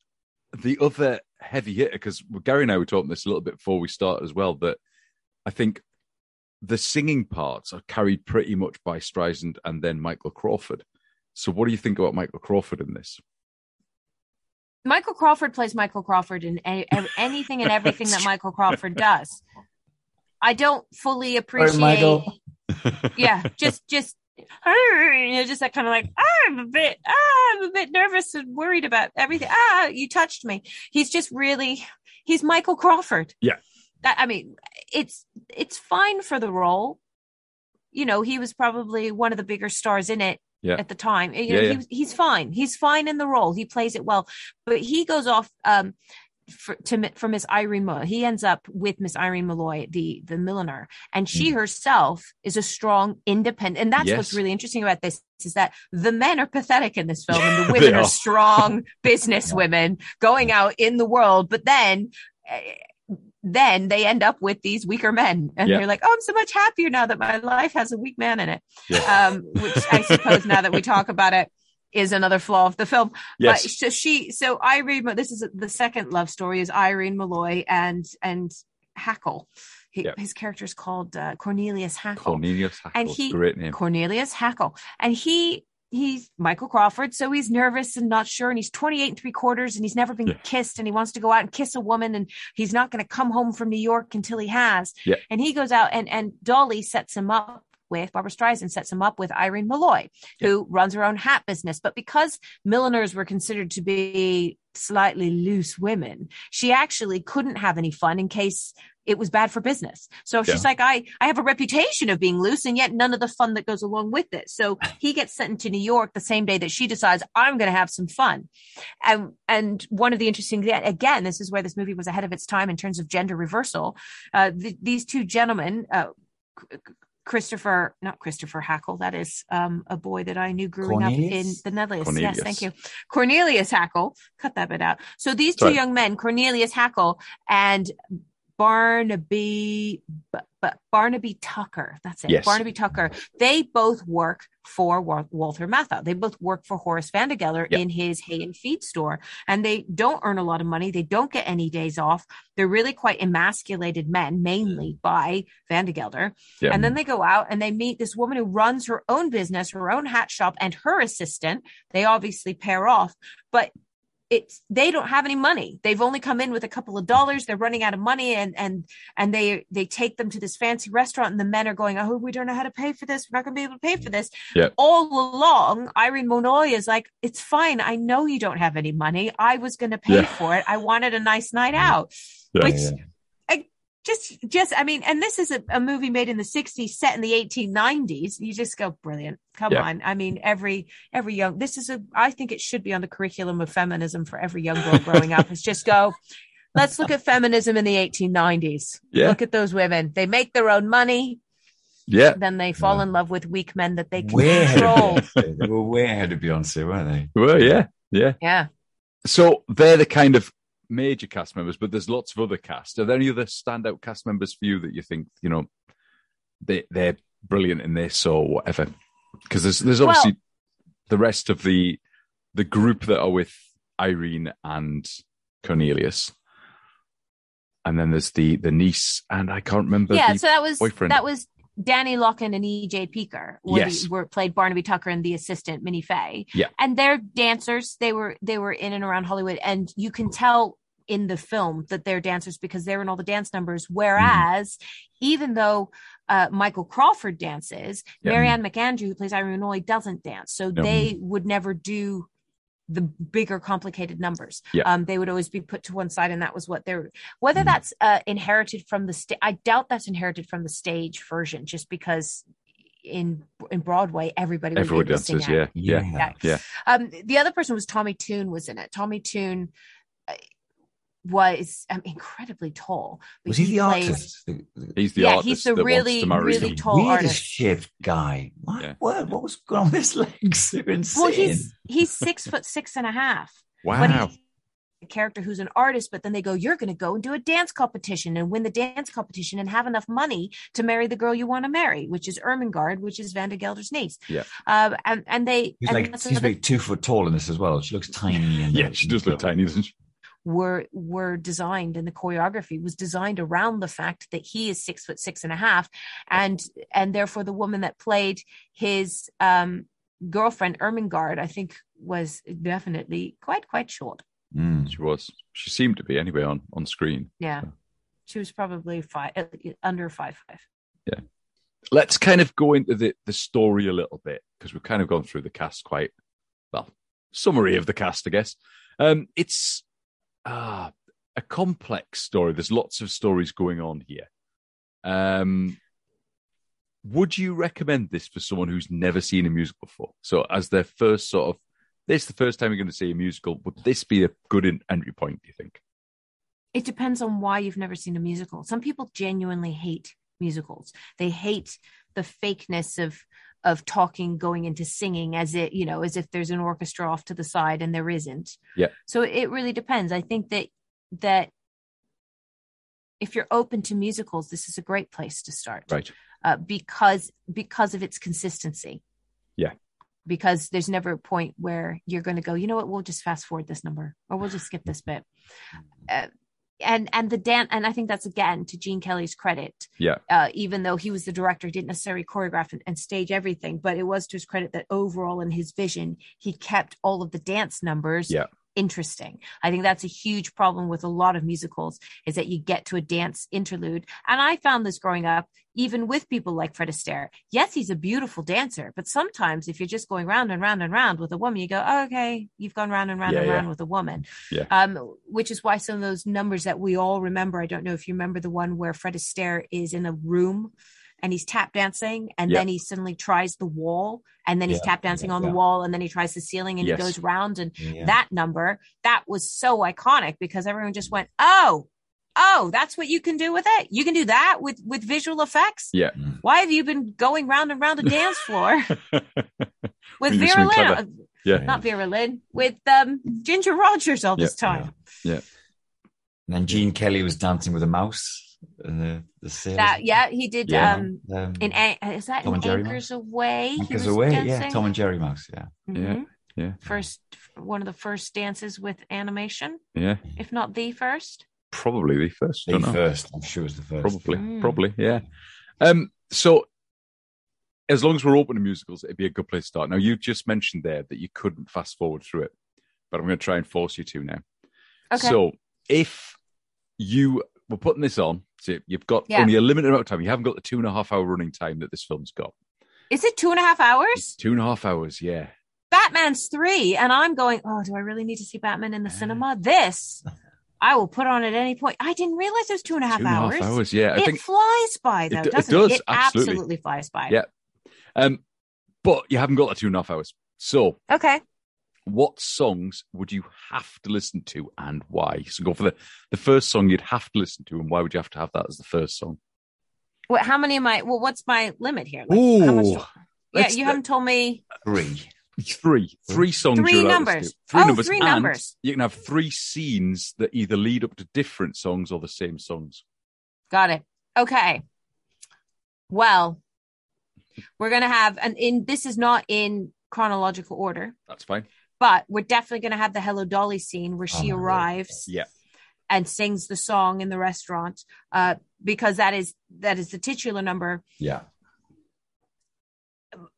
the other heavy hitter, because Gary and I were talking this a little bit before we start as well, that I think the singing parts are carried pretty much by Streisand and then Michael Crawford. So, what do you think about Michael Crawford in this? Michael Crawford plays Michael Crawford in anything and everything that Michael Crawford does. I don't fully appreciate. yeah, just just you know, just that kind of like ah, I'm a bit ah, I'm a bit nervous and worried about everything. Ah, you touched me. He's just really he's Michael Crawford. Yeah. That I mean, it's it's fine for the role. You know, he was probably one of the bigger stars in it yeah. at the time. You know, yeah, yeah. He, he's fine. He's fine in the role. He plays it well. But he goes off um, for, to for Miss Irene Molloy. He ends up with Miss Irene Molloy, the the milliner, and she mm. herself is a strong, independent. And that's yes. what's really interesting about this is that the men are pathetic in this film, and the women are. are. strong business women going out in the world. But then eh, then they end up with these weaker men and they're like, Oh, I'm so much happier now that my life has a weak man in it. Yeah. Um, which I suppose now that we talk about it is another flaw of the film. Yes. But so she, so Irene, this is the second love story is Irene Molloy and, and Hackl. He, yep. His character is called uh, Cornelius Hackl. Cornelius Hackl. And he, great name. Cornelius Hackl. And he he's Michael Crawford, so he's nervous and not sure, and he's 28 and three quarters, and he's never been yeah. kissed, and he wants to go out and kiss a woman, and he's not going to come home from New York until he has. Yeah. And he goes out, and and Dolly sets him up with Barbra Streisand sets him up with Irene Molloy, yeah. who runs her own hat business. But because milliners were considered to be slightly loose women, she actually couldn't have any fun in case it was bad for business. So she's yeah. like, I, I have a reputation of being loose and yet none of the fun that goes along with it. So he gets sent into New York the same day that she decides I'm going to have some fun. And, and one of the interesting, again, this is where this movie was ahead of its time in terms of gender reversal. Uh, the, these two gentlemen, uh, Christopher, not Christopher Hackle, that is um, a boy that I knew growing Cornelius? up in the Netherlands. Cornelius. Yes, thank you. Cornelius Hackl. Cut that bit out. So these two Sorry. young men, Cornelius Hackl and Barnaby, but Barnaby Tucker. That's it. Yes. Barnaby Tucker. They both work for Walter Matthau. They both work for Horace Vandergelder yep. in his hay and feed store, and they don't earn a lot of money. They don't get any days off. They're really quite emasculated men, mainly by Vandergelder. Yep. And then they go out and they meet this woman who runs her own business, her own hat shop, and her assistant. They obviously pair off, but it's they don't have any money. They've only come in with a couple of dollars. They're running out of money and and and they they take them to this fancy restaurant and the men are going oh we don't know how to pay for this. We're not going to be able to pay for this. Yep. all along irene molloy is like it's fine. I know you don't have any money. I was going to pay yeah. for it. I wanted a nice night mm-hmm. out. Yeah, which yeah just just i mean and this is a, a, movie made in the 60s set in the 1890s you just go brilliant. Come yeah. on. I mean every every young this is a i think it should be on the curriculum of feminism for every young girl growing up is just go let's look at feminism in the 1890s yeah. look at those women. They make their own money. Yeah. Then they fall yeah. in love with weak men that they can way control. They were way ahead of beyonce weren't they? Well yeah. Yeah. Yeah. So they're the kind of major cast members, but there's lots of other cast. Are there any other standout cast members for you that you think you know they they're brilliant in this or whatever? Because there's there's obviously well, the rest of the the group that are with Irene and Cornelius, and then there's the the niece and I can't remember. Yeah, so that was boyfriend. that was Danny Lockin and EJ Peaker were, yes. the, were played Barnaby Tucker and the assistant Minnie Fay. Yeah. And they're dancers. They were they were in and around Hollywood and you can tell in the film that they're dancers because they're in all the dance numbers. Whereas, mm even though uh, Michael Crawford dances, yeah. Marianne McAndrew, who plays Irene Molloy, doesn't dance. So yeah. they would never do the bigger complicated numbers yeah. um, they would always be put to one side and that was what they're whether mm that's uh, inherited from the stage i doubt that's inherited from the stage version just because in in Broadway, everybody everyone dances. Yeah, yeah, yeah, yeah. Um, the other person was Tommy Tune was in it. Tommy Tune uh, was um, incredibly tall. Was he, he the plays, artist? He's the yeah, artist. he's the really, really tall weirdest artist. shaped guy. What, yeah. what, what was going on with his legs? Insane. Well, he's he's six foot six and a half. Wow. A character who's an artist, but then they go, you're going to go and do a dance competition and win the dance competition and have enough money to marry the girl you want to marry, which is Ermengarde, which is Vandergelder's niece. Yeah. Uh, and, and they, she's like, she's another... like two foot tall in this as well. She looks tiny. Yeah, she does look tiny, doesn't she? Were were designed and the choreography was designed around the fact that he is six foot six and a half and and therefore the woman that played his um girlfriend Ermengarde I think was definitely quite quite short. Mm. she was. She seemed to be anyway on on screen. Yeah. So. she was probably five uh, under five five. Yeah. Let's kind of go into the the story a little bit because we've kind of gone through the cast quite well summary of the cast I guess. Um it's ah, a complex story. There's lots of stories going on here. Um, would you recommend this for someone who's never seen a musical before? So, as their first sort of, this is the first time you're going to see a musical. Would this be a good entry point? Do you think? It depends on why you've never seen a musical. Some people genuinely hate musicals. They hate the fakeness of of talking going into singing as it you know as if there's an orchestra off to the side and there isn't. Yeah. So it really depends. I think that that if you're open to musicals this is a great place to start. Right. Uh, because because of its consistency. Yeah. Because there's never a point where you're going to go you know what? We'll just fast forward this number or we'll just skip this bit. Uh, and and the dance and i think that's again to gene kelly's credit yeah. uh, even though he was the director he didn't necessarily choreograph and, and, stage everything but it was to his credit that overall in his vision he kept all of the dance numbers yeah interesting. I think that's a huge problem with a lot of musicals is that you get to a dance interlude. And I found this growing up, even with people like Fred Astaire. Yes, he's a beautiful dancer, but sometimes if you're just going round and round and round with a woman, you go, oh, okay, you've gone round and round yeah, and yeah. round with a woman. Yeah. Um, which is why some of those numbers that we all remember, I don't know if you remember the one where Fred Astaire is in a room and he's tap dancing and yep. then he suddenly tries the wall and then he's tap dancing yeah, on the yeah. wall and then he tries the ceiling and yes. he goes round and that number that was so iconic because everyone just went oh oh that's what you can do with it. You can do that with with visual effects? Yeah. Why have you been going round and round a dance floor with vera lynn? yeah not vera lynn with um ginger rogers all this time. Yeah. And then gene kelly was dancing with a mouse the, the that yeah he did yeah. um, um in is that Tom in Anchors Mouse? Away Anchors Aweigh dancing? yeah Tom and Jerry Mouse yeah mm-hmm. yeah yeah first one of the first dances with animation yeah if not the first probably the first the first I'm sure it's the first probably mm. probably yeah um so as long as we're open to musicals it'd be a good place to start now you just mentioned there that you couldn't fast forward through it but I'm going to try and force you to now okay so if you we're putting this on. So you've got yeah. only a limited amount of time. You haven't got the two and a half hour running time that this film's got. Is it two and a half hours? It's two and a half hours, yeah. Batman's three, and I'm going. Oh, do I really need to see Batman in the cinema? This I will put on at any point. I didn't realize it was two and a half two and hours. A half hours, yeah. I it flies by though, it, doesn't it? Does, it, it absolutely. absolutely flies by. Yeah. Um, but you haven't got the two and a half hours. So okay, what songs would you have to listen to and why? So go for the, the first song you'd have to listen to, and why would you have to have that as the first song? What? How many am I? Well, what's my limit here? Like, Ooh, yeah, you haven't told me three. Three, three songs. Three numbers. Three oh, numbers. Three numbers. You can have three scenes that either lead up to different songs or the same songs. Got it. Okay. Well, we're gonna have, and in this is not in chronological order. That's fine. But we're definitely going to have the Hello Dolly scene where she oh, arrives. Yeah. And sings the song in the restaurant, uh, because that is that is the titular number. Yeah.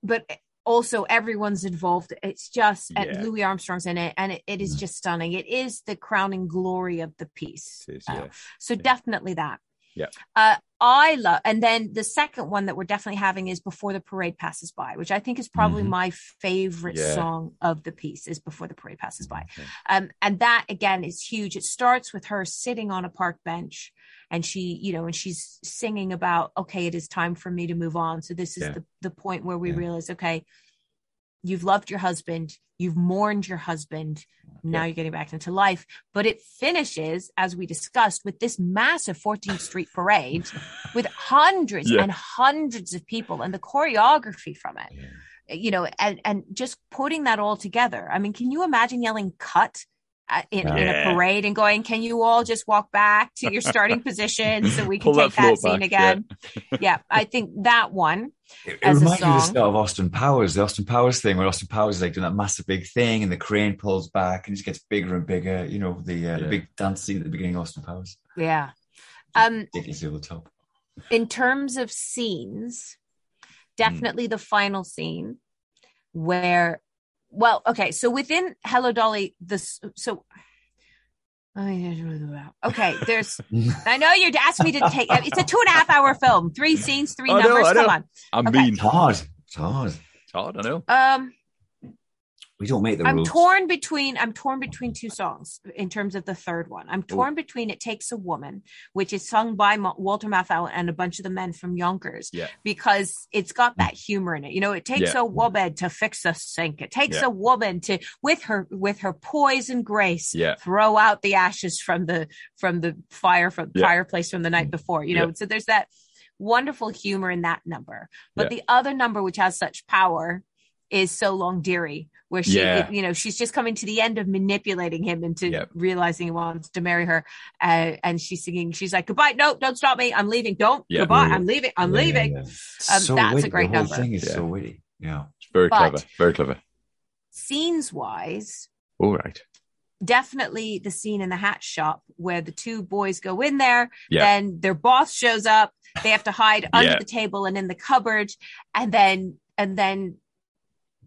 But also everyone's involved. It's just yeah. and Louis Armstrong's in it, and it, it is mm. just stunning. It is the crowning glory of the piece. Is, yeah. uh, so yeah. definitely that. Yeah. Uh, I love, and then the second one that we're definitely having is Before the Parade Passes By, which I think is probably mm-hmm. my favorite yeah. song of the piece is Before the Parade Passes By. Okay. Um, and that again is huge. It starts with her sitting on a park bench and she, you know, and she's singing about, okay, it is time for me to move on. So this is yeah. the, the point where we yeah. realize, okay, you've loved your husband, you've mourned your husband, now yeah. you're getting back into life. But it finishes, as we discussed, with this massive 14th Street parade with hundreds yeah. and hundreds of people and the choreography from it. Yeah. You know, and and just putting that all together. I mean, can you imagine yelling cut in, yeah. in, a parade and going, "Can you all just walk back to your starting position so we can take that, that scene back, again?" Yeah. yeah. I think that one. It, it reminds me of the start of Austin Powers, the Austin Powers thing, where Austin Powers is like doing that massive big thing, and the crane pulls back, and it just gets bigger and bigger. You know, the, uh, the big dance scene at the beginning of Austin Powers. Yeah. Um, ridiculously over the top. In terms of scenes, definitely mm. the final scene where well, okay. So within Hello Dolly, this so okay, there's I know you're asking me to take it's a two and a half hour film, three scenes, three numbers. Know, Come on. I'm okay. being hard. It's hard. It's hard, I know. Um we don't make the I'm rules. torn between I'm torn between two songs in terms of the third one. I'm torn Ooh. between "It Takes a Woman," which is sung by Walter Matthau and a bunch of the men from Yonkers, yeah. because it's got mm. that humor in it. You know, it takes yeah. a woman to fix a sink. It takes yeah. a woman to, with her with her poise and grace, throw out the ashes from the from the fire from the fireplace from the night mm. before. You know, so there's that wonderful humor in that number. But the other number, which has such power, is so long dearie where she, yeah. you know, she's just coming to the end of manipulating him into yep. realizing he wants to marry her. Uh, and she's singing, she's like, goodbye. No, don't stop me. I'm leaving. Don't. Yep. Goodbye. I'm leaving. I'm yeah, leaving. Yeah, um, so that's witty. a great the whole number. thing is so witty. Yeah. It's very but clever. Very clever. Scenes wise. All right. Definitely the scene in the hat shop where the two boys go in there, then their boss shows up. They have to hide under the table and in the cupboard. And then, and then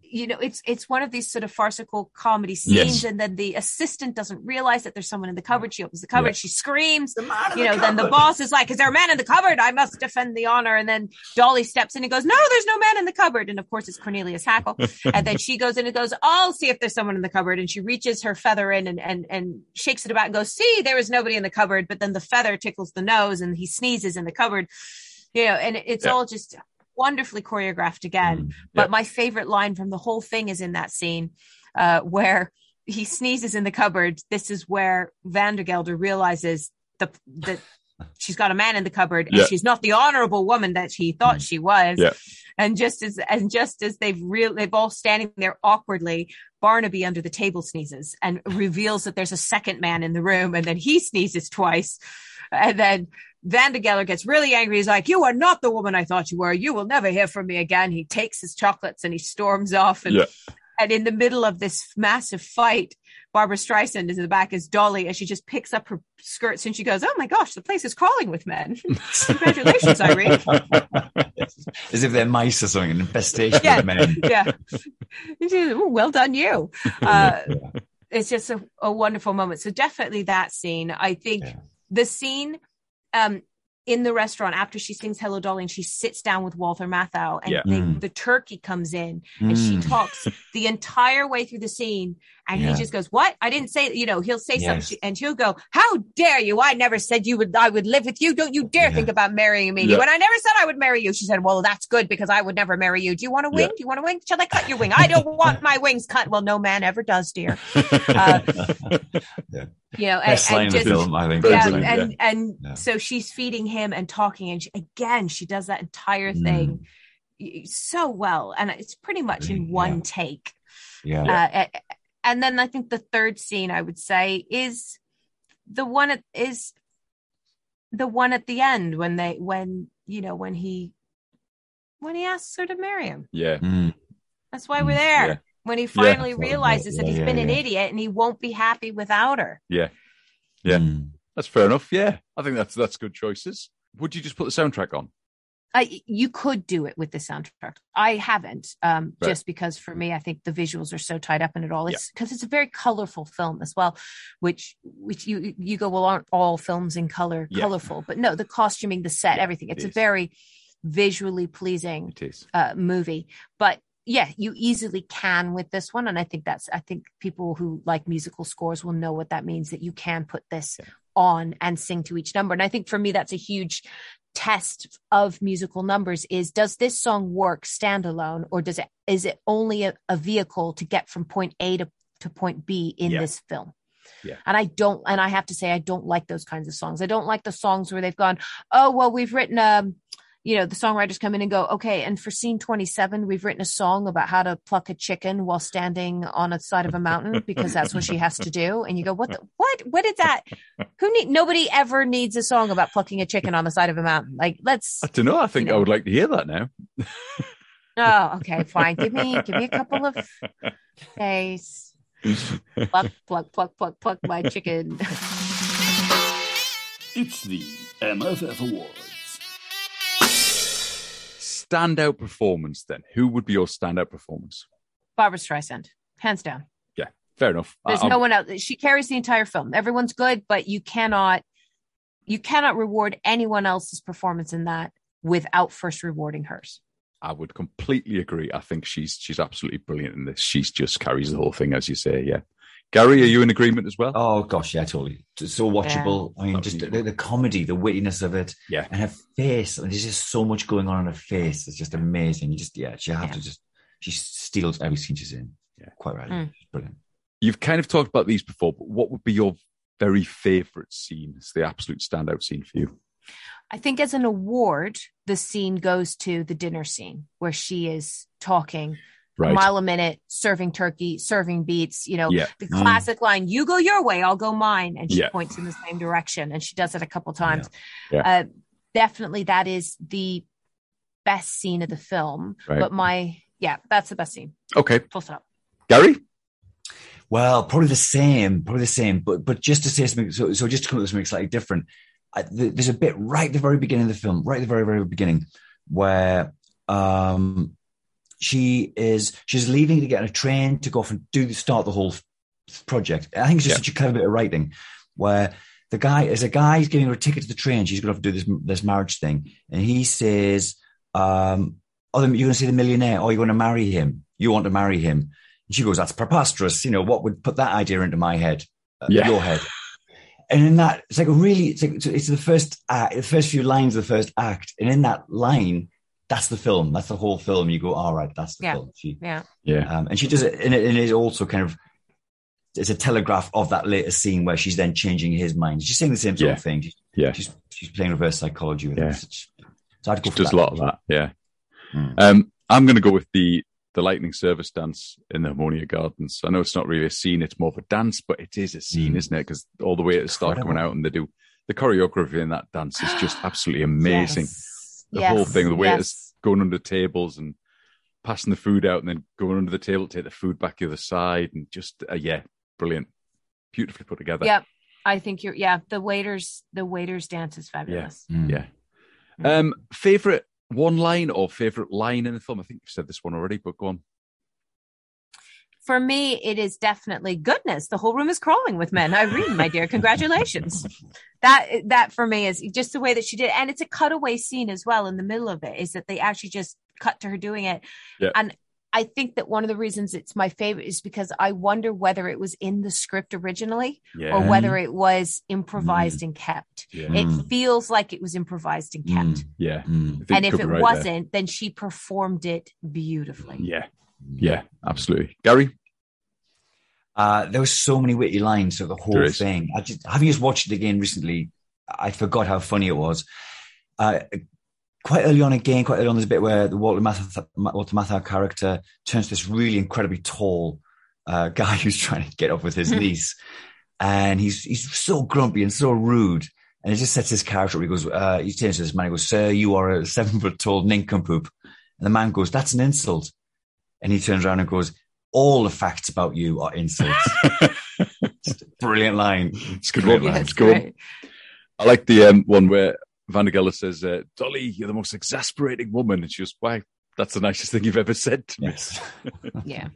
you know it's it's one of these sort of farcical comedy scenes yes. and then the assistant doesn't realize that there's someone in the cupboard. She opens the cupboard she screams the you know the then the boss is like is there a man in the cupboard? I must defend the honor. And then dolly steps in and goes no there's no man in the cupboard. And of course it's cornelius hackl and then she goes in and goes i'll see if there's someone in the cupboard. And she reaches her feather in and and and shakes it about and goes see there was nobody in the cupboard. But then the feather tickles the nose and he sneezes in the cupboard. You know and it's yeah. all just wonderfully choreographed again. Mm, But my favorite line from the whole thing is in that scene uh, where he sneezes in the cupboard. This is where Vandergelder realizes the that she's got a man in the cupboard and she's not the honorable woman that she thought mm. she was. Yeah. And just as and just as they've real they've all standing there awkwardly, Barnaby under the table sneezes and reveals that there's a second man in the room, and then he sneezes twice. And then Vandergelder gets really angry. He's like, You are not the woman I thought you were. You will never hear from me again. He takes his chocolates and he storms off. And, yeah. and in the middle of this massive fight, Barbra Streisand is in the back as Dolly and she just picks up her skirts and she goes, Oh my gosh, the place is crawling with men. Congratulations, Irene. As if they're mice or something, an infestation yeah. of men. Yeah. well done, you. Uh, yeah. It's just a, a, wonderful moment. So, definitely that scene. I think yeah. the scene um, in the restaurant after she sings Hello Dolly and she sits down with Walter Matthau and yeah. they, mm. the turkey comes in and mm. she talks the entire way through the scene and yeah. he just goes, "What? I didn't say." You know, he'll say yes. something, and she'll go, "How dare you? I never said you would. I would live with you. Don't you dare yeah. think about marrying me." Yeah. When I never said I would marry you, she said, "Well, that's good because I would never marry you. Do you want a wing? Do you want a wing? Shall I cut your wing? I don't want my wings cut. Well, no man ever does, dear." Uh, you know, and, and just, film, I think. Yeah, and and so she's feeding him and talking, and she, again, she does that entire thing mm. so well, and it's pretty much in one take. Yeah. Uh, and then I think the third scene I would say is the one at, is the one at the end when they when you know when he when he asks her to marry him. Yeah. Mm. That's why we're mm. there. Yeah. When he finally yeah. realizes yeah, that he's been an idiot and he won't be happy without her. Yeah. Yeah. Mm. That's fair enough. Yeah. I think that's that's good choices. Would you just put the soundtrack on? You could do it with the soundtrack. I haven't, um, right. just because for me, I think the visuals are so tied up in it all. It's because yeah. it's a very colorful film as well, which which you you go, well, aren't all films in color yeah. colorful? But no, the costuming, the set, yeah, everything. It's it a very visually pleasing uh, movie. But yeah, you easily can with this one, and I think that's I think people who like musical scores will know what that means that you can put this on and sing to each number. And I think for me, that's a huge test of musical numbers is does this song work standalone or does it is it only a, a vehicle to get from point A to, to point B in yeah. this film? Yeah. And I don't and I have to say I don't like those kinds of songs. I don't like the songs where they've gone, "Oh, well, we've written a um, you know, the songwriters come in and go, okay, and for scene 27, we've written a song about how to pluck a chicken while standing on a side of a mountain because that's what she has to do. And you go, what, the, what, what is that? Who need, nobody ever needs a song about plucking a chicken on the side of a mountain. Like, let's. I don't know. I think you know. I would like to hear that now. oh, okay, fine. Give me, give me a couple of days. pluck, pluck, pluck, pluck, pluck my chicken. It's the MFF Awards standout performance then? Who would be your standout performance? Barbra Streisand, hands down. Yeah, fair enough. There's I, no one else. She carries the entire film. Everyone's good, but you cannot you cannot reward anyone else's performance in that without first rewarding hers. I would completely agree. I think she's she's absolutely brilliant in this. She's just carries the whole thing, as you say. Yeah. Gary, are you in agreement as well? Oh gosh, yeah, totally. It's so watchable. Yeah. I mean, just the, the, comedy, the wittiness of it, yeah, and her face. I mean, there's just so much going on in her face. It's just amazing. You just, yeah, she have yeah. to just, she steals every scene she's in. Yeah, quite right. Mm. Brilliant. You've kind of talked about these before, but what would be your very favorite scene? It's the absolute standout scene for you. I think as an award, the scene goes to the dinner scene where she is talking right. mile a minute, serving turkey, serving beets, you know, yeah. the mm. classic mm. line, you go your way, I'll go mine. And she yeah. points in the same direction. And she does it a couple times. Yeah. Uh, definitely that is the best scene of the film. Right. But my, yeah, that's the best scene. Okay. Full stop. Gary? Well, probably the same, probably the same. But but just to say something, so, so just to come up with something slightly different, I, there's a bit right at the very beginning of the film, right at the very, very beginning, where um, she is she's leaving to get on a train to go off and do start the whole project. I think it's just yeah. such a clever bit of writing where the guy is a guy he's giving her a ticket to the train. She's going to have to do this this marriage thing, and he says, um, "Oh, you're going to see the millionaire? Oh, you're going to marry him? You want to marry him?" And she goes, "That's preposterous. You know what would put that idea into my head? Uh, yeah. Your head." And in that, it's like a really, it's, like, it's the first act, the first few lines of the first act, and in that line, that's the film. That's the whole film. You go, all right, that's the yeah. film. She, yeah, yeah. Um, and she does it, and it, and it also kind of it's a telegraph of that later scene where she's then changing his mind. She's saying the same sort yeah. of thing. She's, yeah, she's she's playing reverse psychology with yeah. it. So I'd go she does a lot of that. Yeah. Mm. Um, I'm going to go with the the lightning service dance in the Harmonia Gardens. I know it's not really a scene; it's more of a dance, but it is a scene, mm. isn't it? Because all the way at the start coming out, and they do the choreography in that dance is just absolutely amazing. Yes the yes, whole thing, the way yes. it's going under tables and passing the food out and then going under the table to take the food back to the other side and just uh, yeah, brilliant, beautifully put together. Yeah, I think you're. Yeah, the waiters, the waiters dance is fabulous. Yeah, mm. yeah. Mm. Um, favorite one line or favorite line in the film? I think you've said this one already, but go on for me, it is definitely goodness. The whole room is crawling with men. Irene, my dear, congratulations. that that for me is just the way that she did, and it's a cutaway scene as well. In the middle of it, is that they actually just cut to her doing it, yeah. and I think that one of the reasons it's my favorite is because I wonder whether it was in the script originally yeah. or whether it was improvised mm. and kept. Yeah. It mm. feels like it was improvised and kept. Mm. Yeah. Mm. And if it right wasn't, there. then she performed it beautifully. Yeah. Yeah, absolutely. Gary? Uh, there were so many witty lines of the whole thing. I just, having just watched it again recently, I forgot how funny it was. Uh, quite early on again, quite early on, there's a bit where the Walter Matthau, Walter Matthau character turns to this really incredibly tall uh, guy who's trying to get up with his hmm. niece. And he's he's so grumpy and so rude. And it just sets his character up. He goes, uh, he turns to this man, he goes, Sir, you are a seven foot tall nincompoop. And the man goes, That's an insult. And he turns around and goes, All the facts about you are insults. brilliant line. It's good line. Yeah, it's good. I like the um, one where Vandergelder says, uh, Dolly, you're the most exasperating woman. And she goes, Why? That's the nicest thing you've ever said to yes. me. yeah.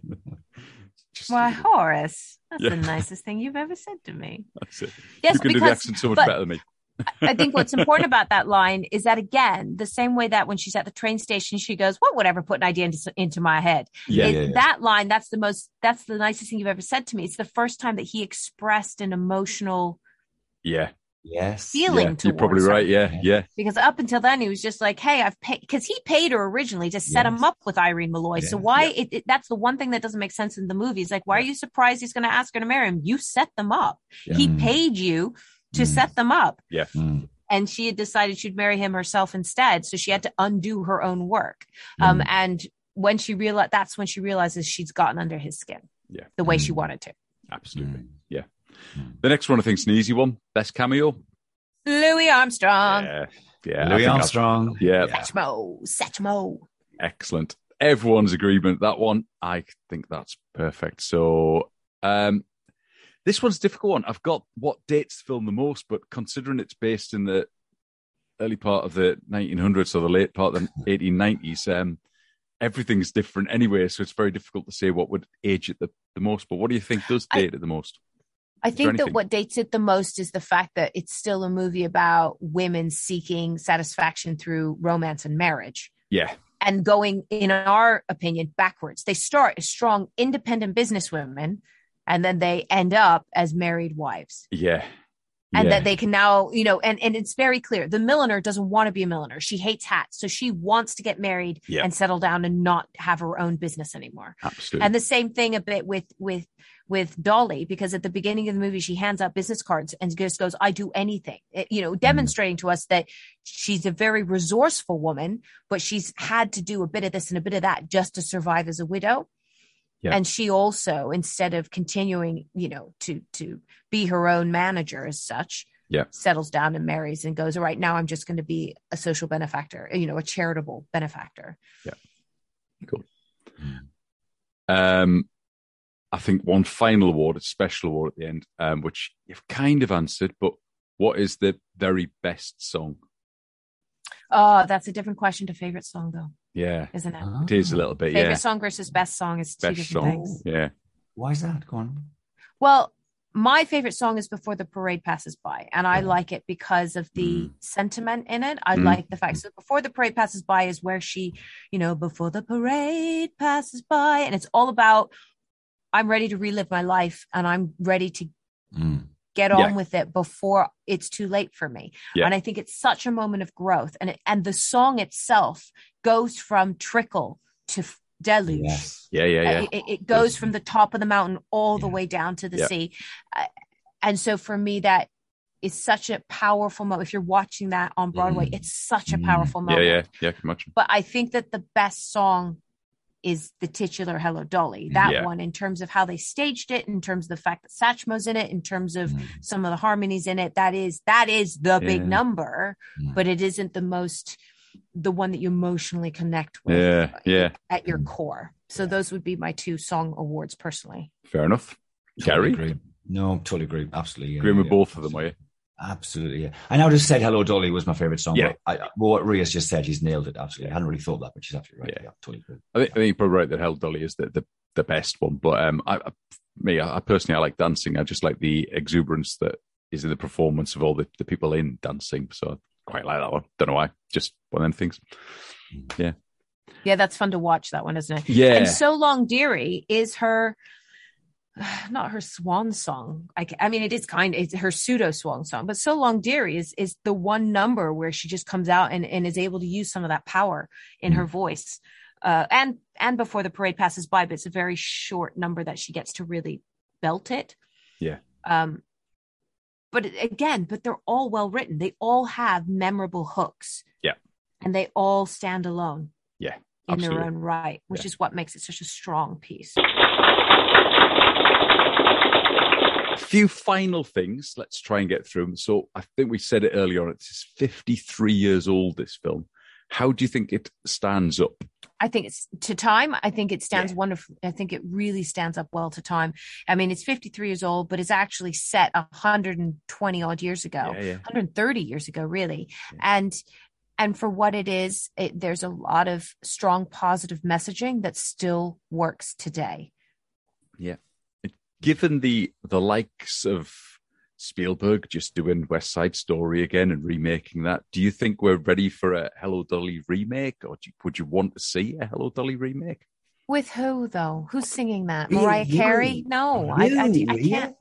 Just, Why, Horace, that's yeah. the nicest thing you've ever said to me. That's it. Yes, you can because, do the accent so much but, better than me. I think what's important about that line is that again, the same way that when she's at the train station, she goes, "What would ever put an idea into, into my head?" Yeah, it, yeah, yeah, That line, that's the most, that's the nicest thing you've ever said to me. It's the first time that he expressed an emotional, yeah, yes, feeling. Yeah, you're probably right. Yeah, yeah. Because up until then, he was just like, "Hey, I've paid," because he paid her originally to set yes. him up with Irene Molloy. Yeah, so why? It, it, that's the one thing that doesn't make sense in the movie. Is like, why are you surprised he's going to ask her to marry him? You set them up. He mm. paid you to mm. set them up. Yeah. Mm and she had decided she'd marry him herself instead. So she had to undo her own work. Um, mm. and when she realized, that's when she realizes she's gotten under his skin. Yeah. The way mm. she wanted to. Absolutely. Mm. Yeah. The next one I think is an easy one. Best cameo. Louis Armstrong. Yeah. Yeah. Louis Armstrong. Yeah. Satchmo. Satchmo. Excellent. Everyone's agreement. That one, I think that's perfect. So, um, this one's a difficult one. I've got what dates the film the most, but considering it's based in the early part of the 1900s or the late part of the 1890s, um, everything's different anyway. So it's very difficult to say what would age it the, the most. But what do you think does date I, it the most? I think that what dates it the most is the fact that it's still a movie about women seeking satisfaction through romance and marriage. Yeah. And going, in our opinion, backwards. They start as strong, independent businesswomen and then they end up as married wives. Yeah. And yeah. that they can now, you know, and, and it's very clear. The milliner doesn't want to be a milliner. She hates hats. So she wants to get married yeah. and settle down and not have her own business anymore. Absolutely. And the same thing a bit with, with, with Dolly, because at the beginning of the movie, she hands out business cards and just goes, I do anything, it, you know, mm. demonstrating mm. to us that she's a very resourceful woman, but she's had to do a bit of this and a bit of that just to survive as a widow. Yeah. And she also, instead of continuing, you know, to to be her own manager as such, yeah. settles down and marries and goes, all right, now I'm just going to be a social benefactor, you know, a charitable benefactor. Yeah. Cool. Um, I think one final award, a special award at the end, um, which you've kind of answered, but what is the very best song? Oh, that's a different question to favorite song, though. Yeah, isn't it? It is a little bit. Favorite yeah. song versus best song is two best different song. things. Yeah. Why is that? Go on. Well, my favorite song is Before the Parade Passes By, and I like it because of the mm. sentiment in it. I mm. like the fact so Before the Parade Passes By is where she, you know, before the parade passes by, and it's all about I'm ready to relive my life and I'm ready to mm get on yeah. with it before it's too late for me. Yeah. And I think it's such a moment of growth. And it, and the song itself goes from trickle to deluge. Yes. Yeah, yeah, yeah. It, it goes from the top of the mountain all the way down to the sea. Uh, and so for me, that is such a powerful moment. If you're watching that on Broadway, mm. it's such a mm. powerful moment. Yeah, yeah, yeah. Much. But I think that the best song is the titular Hello Dolly. That yeah. one, in terms of how they staged it, in terms of the fact that Satchmo's in it, in terms of mm. some of the harmonies in it, that is that is the yeah. big number, mm. but it isn't the most the one that you emotionally connect with. Yeah, yeah. At your core. So those would be my two song awards personally. Fair enough. Totally Gary? Agree. No, totally agree. Absolutely. Agree with both of them, are you? Absolutely. Yeah. I now just said Hello Dolly was my favorite song. Yeah. I, well, what Ria's just said, she's nailed it. Absolutely. I hadn't really thought that, but she's absolutely right. Yeah, yeah totally agree. I think, I think you're probably right that Hello Dolly is the, the, the best one. But um, I, I me, I, personally, I like dancing. I just like the exuberance that is in the performance of all the, the people in dancing. So I quite like that one. Don't know why. Just one of them things. Mm. Yeah. Yeah, that's fun to watch that one, isn't it? Yeah. And So Long Dearie is her not her swan song. I, I mean, it is kind of it's her pseudo swan song, but so long, dearie is is the one number where she just comes out and, and is able to use some of that power in her mm. voice. Uh, and and before the parade passes by, but it's a very short number that she gets to really belt it. Yeah. Um, but again, but they're all well written. They all have memorable hooks. Yeah. And they all stand alone. Yeah. In absolutely. their own right, which yeah. is what makes it such a strong piece few final things. Let's try and get through them. So I think we said it earlier on. It's 53 years old, this film. How do you think it stands up? I think it's to time. I think it stands yeah. wonderful. I think it really stands up well to time. I mean, it's 53 years old, but it's actually set 120 odd years ago, yeah, yeah. 130 years ago, really. And and for what it is, it, there's a lot of strong positive messaging that still works today. Yeah given the the likes of Spielberg just doing West Side Story again and remaking that, do you think we're ready for a Hello Dolly remake, or you, would you want to see a Hello Dolly remake? With who though? Who's singing that? Mariah you, Carey? No, I, I, I, can't.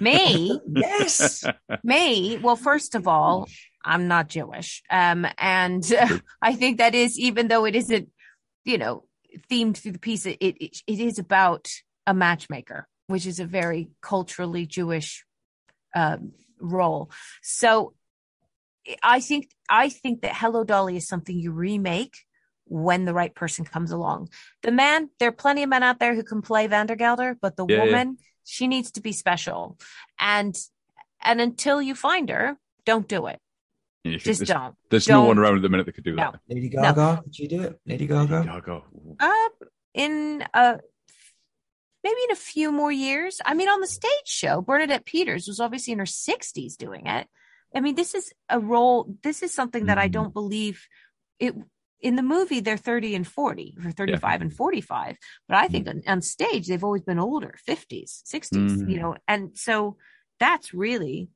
Me? yes. Me? Well, first of all, I'm not Jewish, um, and uh, I think that is even though it isn't, you know, themed through the piece, it, it, it is about a matchmaker which is a very culturally Jewish um, role. So I think I think that Hello Dolly is something you remake when the right person comes along. The man, there are plenty of men out there who can play Vandergelder, but the yeah, woman, yeah. she needs to be special. And and until you find her, don't do it. Yeah, Just there's, don't. There's don't. no one around at the minute that could do that. Lady Gaga, no. could you do it? Lady Gaga. Lady Gaga. Uh, in a maybe in a few more years. I mean, on the stage show, Bernadette Peters was obviously in her 60s doing it. I mean, this is a role. This is something that mm-hmm. I don't believe it. In the movie, they're 30 and 40 or 35 yeah. and 45. But I think mm-hmm. on, on, stage, they've always been older, 50s, 60s, mm-hmm. you know, and so that's really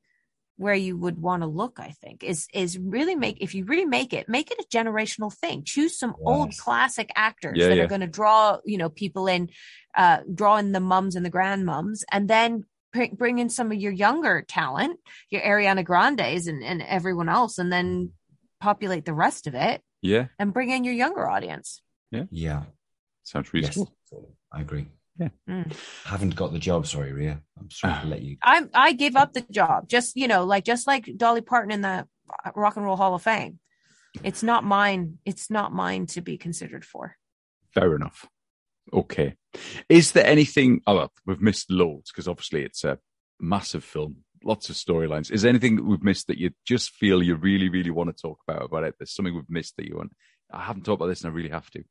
where you would want to look i think is is really make if you remake it make it a generational thing. Choose some yes. old classic actors yeah, that yeah. are going to draw you know people in uh draw in the mums and the grandmums and then bring in some of your younger talent your ariana grandes and, and everyone else and then populate the rest of it yeah. and bring in your younger audience. Yeah. Yeah. Sounds reasonable. Yes, i agree yeah. Mm. Haven't got the job. Sorry, Ria. I'm sorry to let you. I I gave up the job. Just you know, like just like Dolly Parton in the Rock and Roll Hall of Fame. It's not mine. It's not mine to be considered for. Fair enough. Okay. Is there anything? Oh, we've missed loads because obviously it's a massive film, lots of storylines. Is there anything that we've missed that you just feel you really, really want to talk about about it? There's something we've missed that you want. I haven't talked about this, and I really have to.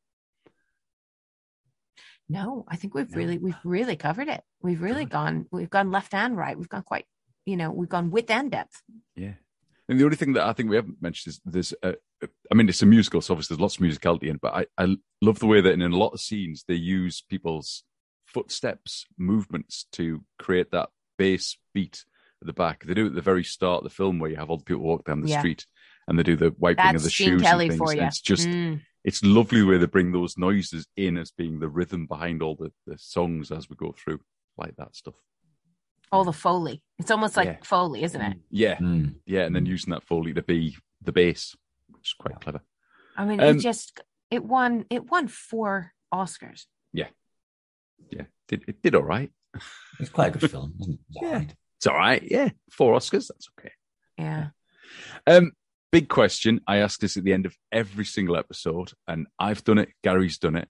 No, I think we've no. really we've really covered it. We've really Good. gone we've gone left and right. We've gone quite you know we've gone width and depth. Yeah, and the only thing that I think we haven't mentioned is there's I mean it's a musical, so obviously there's lots of musicality in, it, but I I love the way that in a lot of scenes they use people's footsteps, movements to create that bass beat at the back. They do it at the very start of the film where you have all the people walk down the yeah. street and they do the wiping That's of the Gene shoes Kelly and things. It's just mm it's lovely where they bring those noises in as being the rhythm behind all the, the songs as we go through, like that stuff. All the foley. It's almost like yeah. foley, isn't it? Yeah, mm. yeah, and then using that foley to be the bass, which is quite clever. I mean, um, it just it won it won four Oscars. Yeah, yeah, it, it did all right. It's quite a good film. It? yeah, it's all right. Yeah, four Oscars. That's okay. Yeah. Um, big question. I ask this at the end of every single episode, and I've done it. Gary's done it.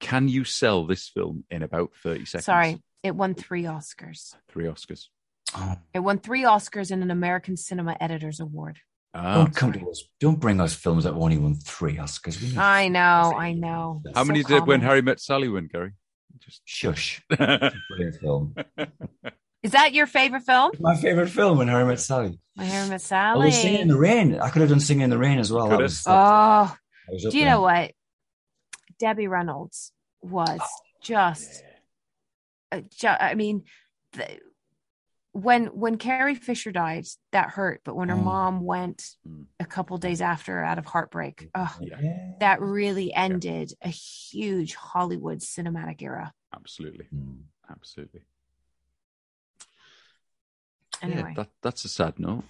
Can you sell this film in about 30 seconds? Sorry, it won three Oscars. Three Oscars. Oh. It won three Oscars and an American Cinema Editors Award. Ah, don't come to us. Don't bring us films that only won three Oscars. I know, I know. How so many common. did when Harry Met Sally win, Gary? Just shush. Brilliant film. Is that your favorite film? My favorite film, When Harry Met Sally. When Harry Met Sally. Oh, Singing in the Rain. I could have done Singing in the Rain as well. Was, oh, do you there. know what? Debbie Reynolds was oh, just, yeah. uh, ju- I mean, the, when when Carrie Fisher died, that hurt. But when her oh. mom went mm. a couple days after out of heartbreak, oh, yeah. that really ended yeah. a huge Hollywood cinematic era. Absolutely, mm. absolutely. Anyway, yeah, that, that's a sad note.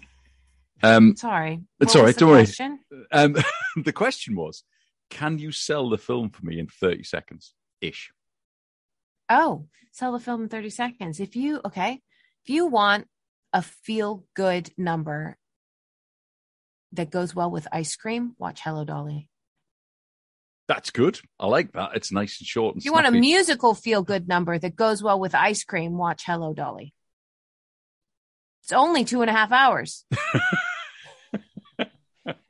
Um, Sorry, it's all right. Don't worry. Um, the question was, can you sell the film for me in thirty seconds ish? Oh, sell the film in thirty seconds. If you okay, if you want a feel good number that goes well with ice cream, watch Hello Dolly. That's good. I like that. It's nice and short. And if you snappy. want a musical feel good number that goes well with ice cream, watch Hello Dolly. It's only two and a half hours.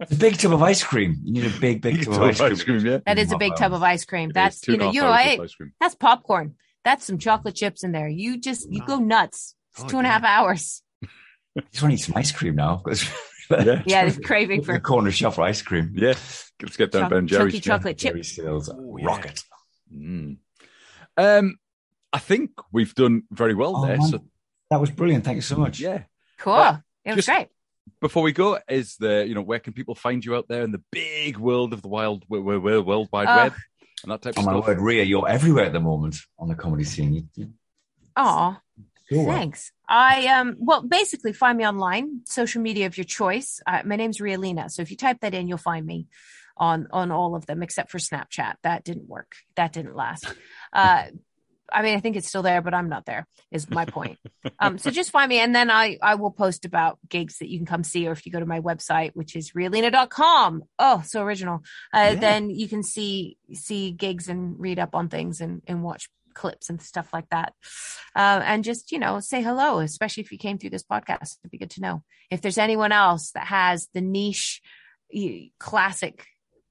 It's a big tub of ice cream. You need a big, big tub, of ice, ice cream. yeah. That is a big tub of ice cream. That's you know, you know, I, that's popcorn. That's some chocolate chips in there. You just you go nuts. It's oh, two and a half hours. I just want to eat some ice cream now. yeah, yeah, it's craving for a corner shop for ice cream. Yeah, let's get down Choc- Ben Jerry's. chocolate chip. oh, rocket. Mm. Um, I think we've done very well oh, there. So that was brilliant. Thank you so much. Yeah. Cool. But it was great. Before we go, is the you know where can people find you out there in the big world of the wild world, world wide uh, web and that type oh, of stuff? my word, Ria, you're everywhere at the moment on the comedy scene. Oh, thanks. I um well basically find me online, social media of your choice. Uh, my name's Ria Lina, so if you type that in, you'll find me on on all of them except for Snapchat. That didn't work. That didn't last. Uh, I mean, I think it's still there, but I'm not there. Is my point. um, so just find me, and then I I will post about gigs that you can come see, or if you go to my website, which is rialina.com. Oh, so original. Uh, yeah. Then you can see see gigs and read up on things and and watch clips and stuff like that. Uh, and just, you know, say hello, especially if you came through this podcast. It'd be good to know. If there's anyone else that has the niche classic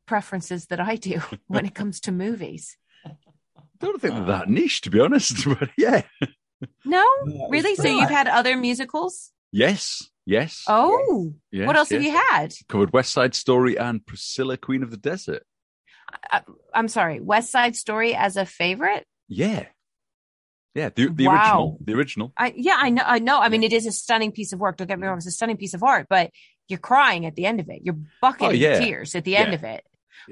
preferences that I do when it comes to movies. I don't think they're that niche, to be honest, but yeah. No, really? So you've had other musicals? Yes, yes. Oh, yes, what else yes. have you had? Covered West Side Story and Priscilla, Queen of the Desert. I, I'm sorry, West Side Story as a favorite? Yeah. Yeah, the, the wow. original. The original. I, yeah, I know. I know. I mean, it is a stunning piece of work. Don't get me wrong; it's a stunning piece of art. But you're crying at the end of it. You're bucketing oh, yeah. tears at the yeah. end of it,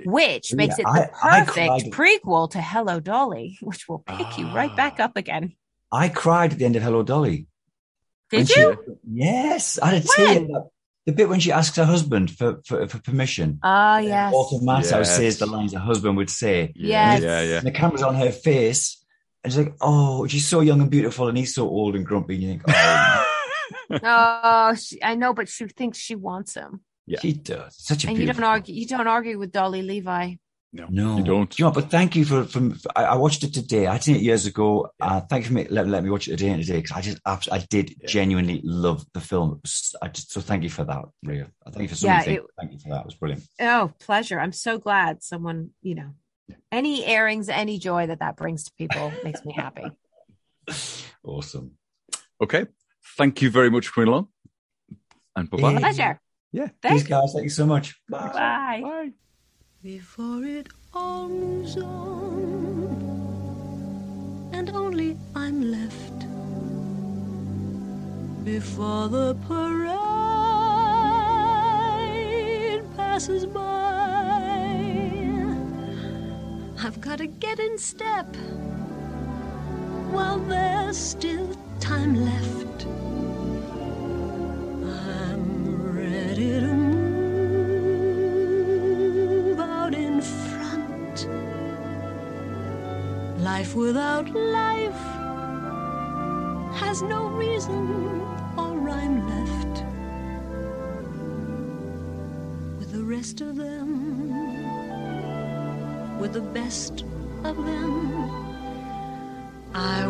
which yeah, makes it the perfect prequel to Hello Dolly, which will pick ah. you right back up again. I cried at the end of Hello Dolly. Did you? She, yes, I had a tear. The bit when she asks her husband for for, for permission. Ah, uh, yes. Walter Matthau yes. says the lines her husband would say. Yes. Yeah, yeah. And the camera's on her face. And she's like, oh, she's so young and beautiful, and he's so old and grumpy. And you think, oh. oh, she, I know, but she thinks she wants him. Yeah, he does. Such a and you don't argue. You don't argue with Dolly Levi. No, no, you don't. You know, but thank you for. From I, I, watched it today. I seen it years ago. Yeah. Uh, thank you for me, let, let me watch it today and today because I just I did yeah. genuinely love the film. I just so thank you for that, Ria. Thank you for so yeah, it, Thank you for that. It was brilliant. Oh, pleasure. I'm so glad someone you know any airings, any joy that that brings to people makes me happy. Awesome. Okay, thank you very much for coming along. And bye bye. Pleasure. Yeah. Thanks, guys. Thank you so much. Bye. Bye. Bye. Before it all moves on, and only I'm left. Before the parade passes by, I've got to get in step while there's still time left. Without life has no reason or rhyme left. With the rest of them, with the best of them. I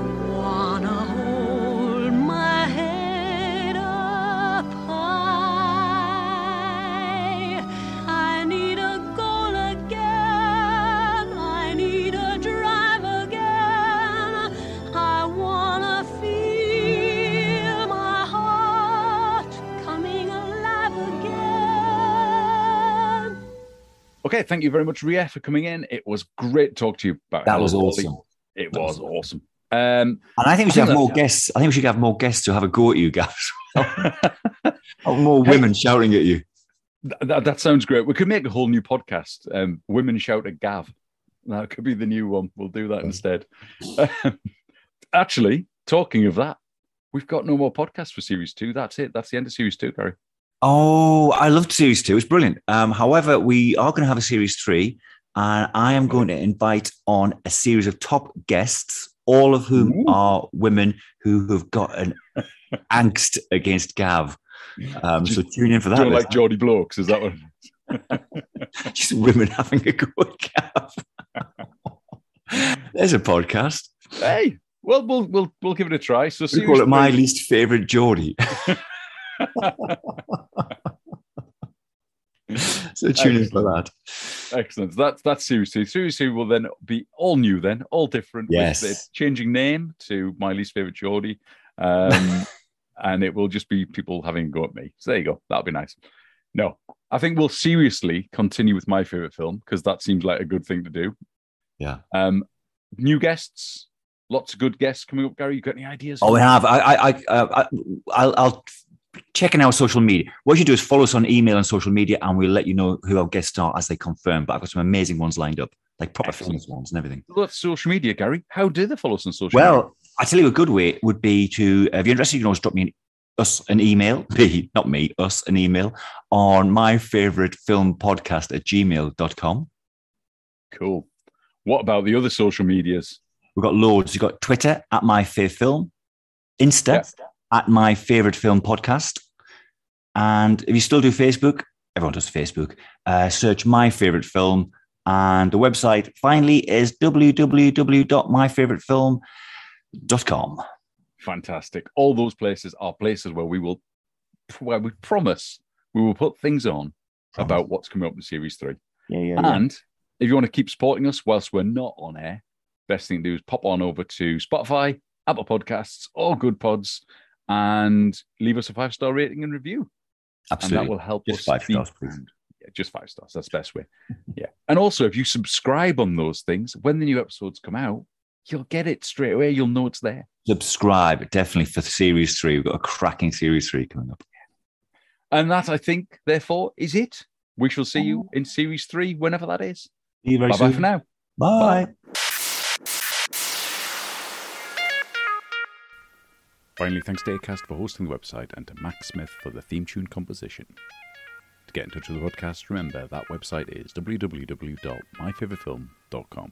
Okay, thank you very much, Ria, for coming in. It was great to talk to you about that. Was awesome. It was awesome. Um, and I think we should have more guests. I think we should have more guests to have a go at you guys. more women hey, shouting at you. That, that sounds great. We could make a whole new podcast. Um, women shout at Gav. That could be the new one. We'll do that instead. Actually, talking of that, we've got no more podcasts for series two. That's it. That's the end of series two, Gary. Oh, I loved series two. It's brilliant. Um, however, we are going to have a series three, and I am going to invite on a series of top guests all of whom Ooh. are women who have got an angst against Gav. Um, so tune in for that. Like Geordie Blokes? Is that what? Just women having a go at Gav. There's a podcast. Hey, well, we'll we'll we'll give it a try. So we call it my least favorite Geordie. so tune in for that. Excellent. That's that's Series 2. Series 2 will then be all new, then, all different. Yes. changing name to my least favorite Geordie. Um, and it will just be people having a go at me. So there you go. That'll be nice. No, I think we'll seriously continue with my favorite film because that seems like a good thing to do. Yeah. Um, new guests, lots of good guests coming up. Gary, you got any ideas? Oh, we have. I, I, I, uh, I'll, I'll checking our social media. What you do is follow us on email and social media, and we'll let you know who our guests are as they confirm. But I've got some amazing ones lined up, like proper famous ones and everything. What's social media, Gary? How do they follow us on social well, media? Well, I tell you a good way would be to, uh, if you're interested, you can always drop me an, us an email, me, not me, us an email on my favorite film podcast at gmail.com. Cool. What about the other social medias? We've got loads. You've got Twitter at my favorite film, Insta at my favorite film podcast. And if you still do Facebook, everyone does Facebook, uh, search my favorite film. And the website finally is www.myfavoritefilm.com. Fantastic. All those places are places where we will, where we promise we will put things on promise. about what's coming up in series three. Yeah, yeah. And yeah. if you want to keep supporting us whilst we're not on air, best thing to do is pop on over to Spotify, Apple Podcasts, or Goodpods, and leave us a five star rating and review. Absolutely. And that will help just us. five stars, please. Yeah, just five stars. That's the best way. yeah. And also, if you subscribe on those things, when the new episodes come out, you'll get it straight away. You'll know it's there. Subscribe definitely for series three. We've got a cracking series three coming up. And that, I think, therefore, is it. We shall see you in series three, whenever that is. Bye bye for now. Bye. Bye. Finally, thanks to Acast for hosting the website and to Max Smith for the theme tune composition. To get in touch with the podcast, remember that website is www.myfavoritefilm.com.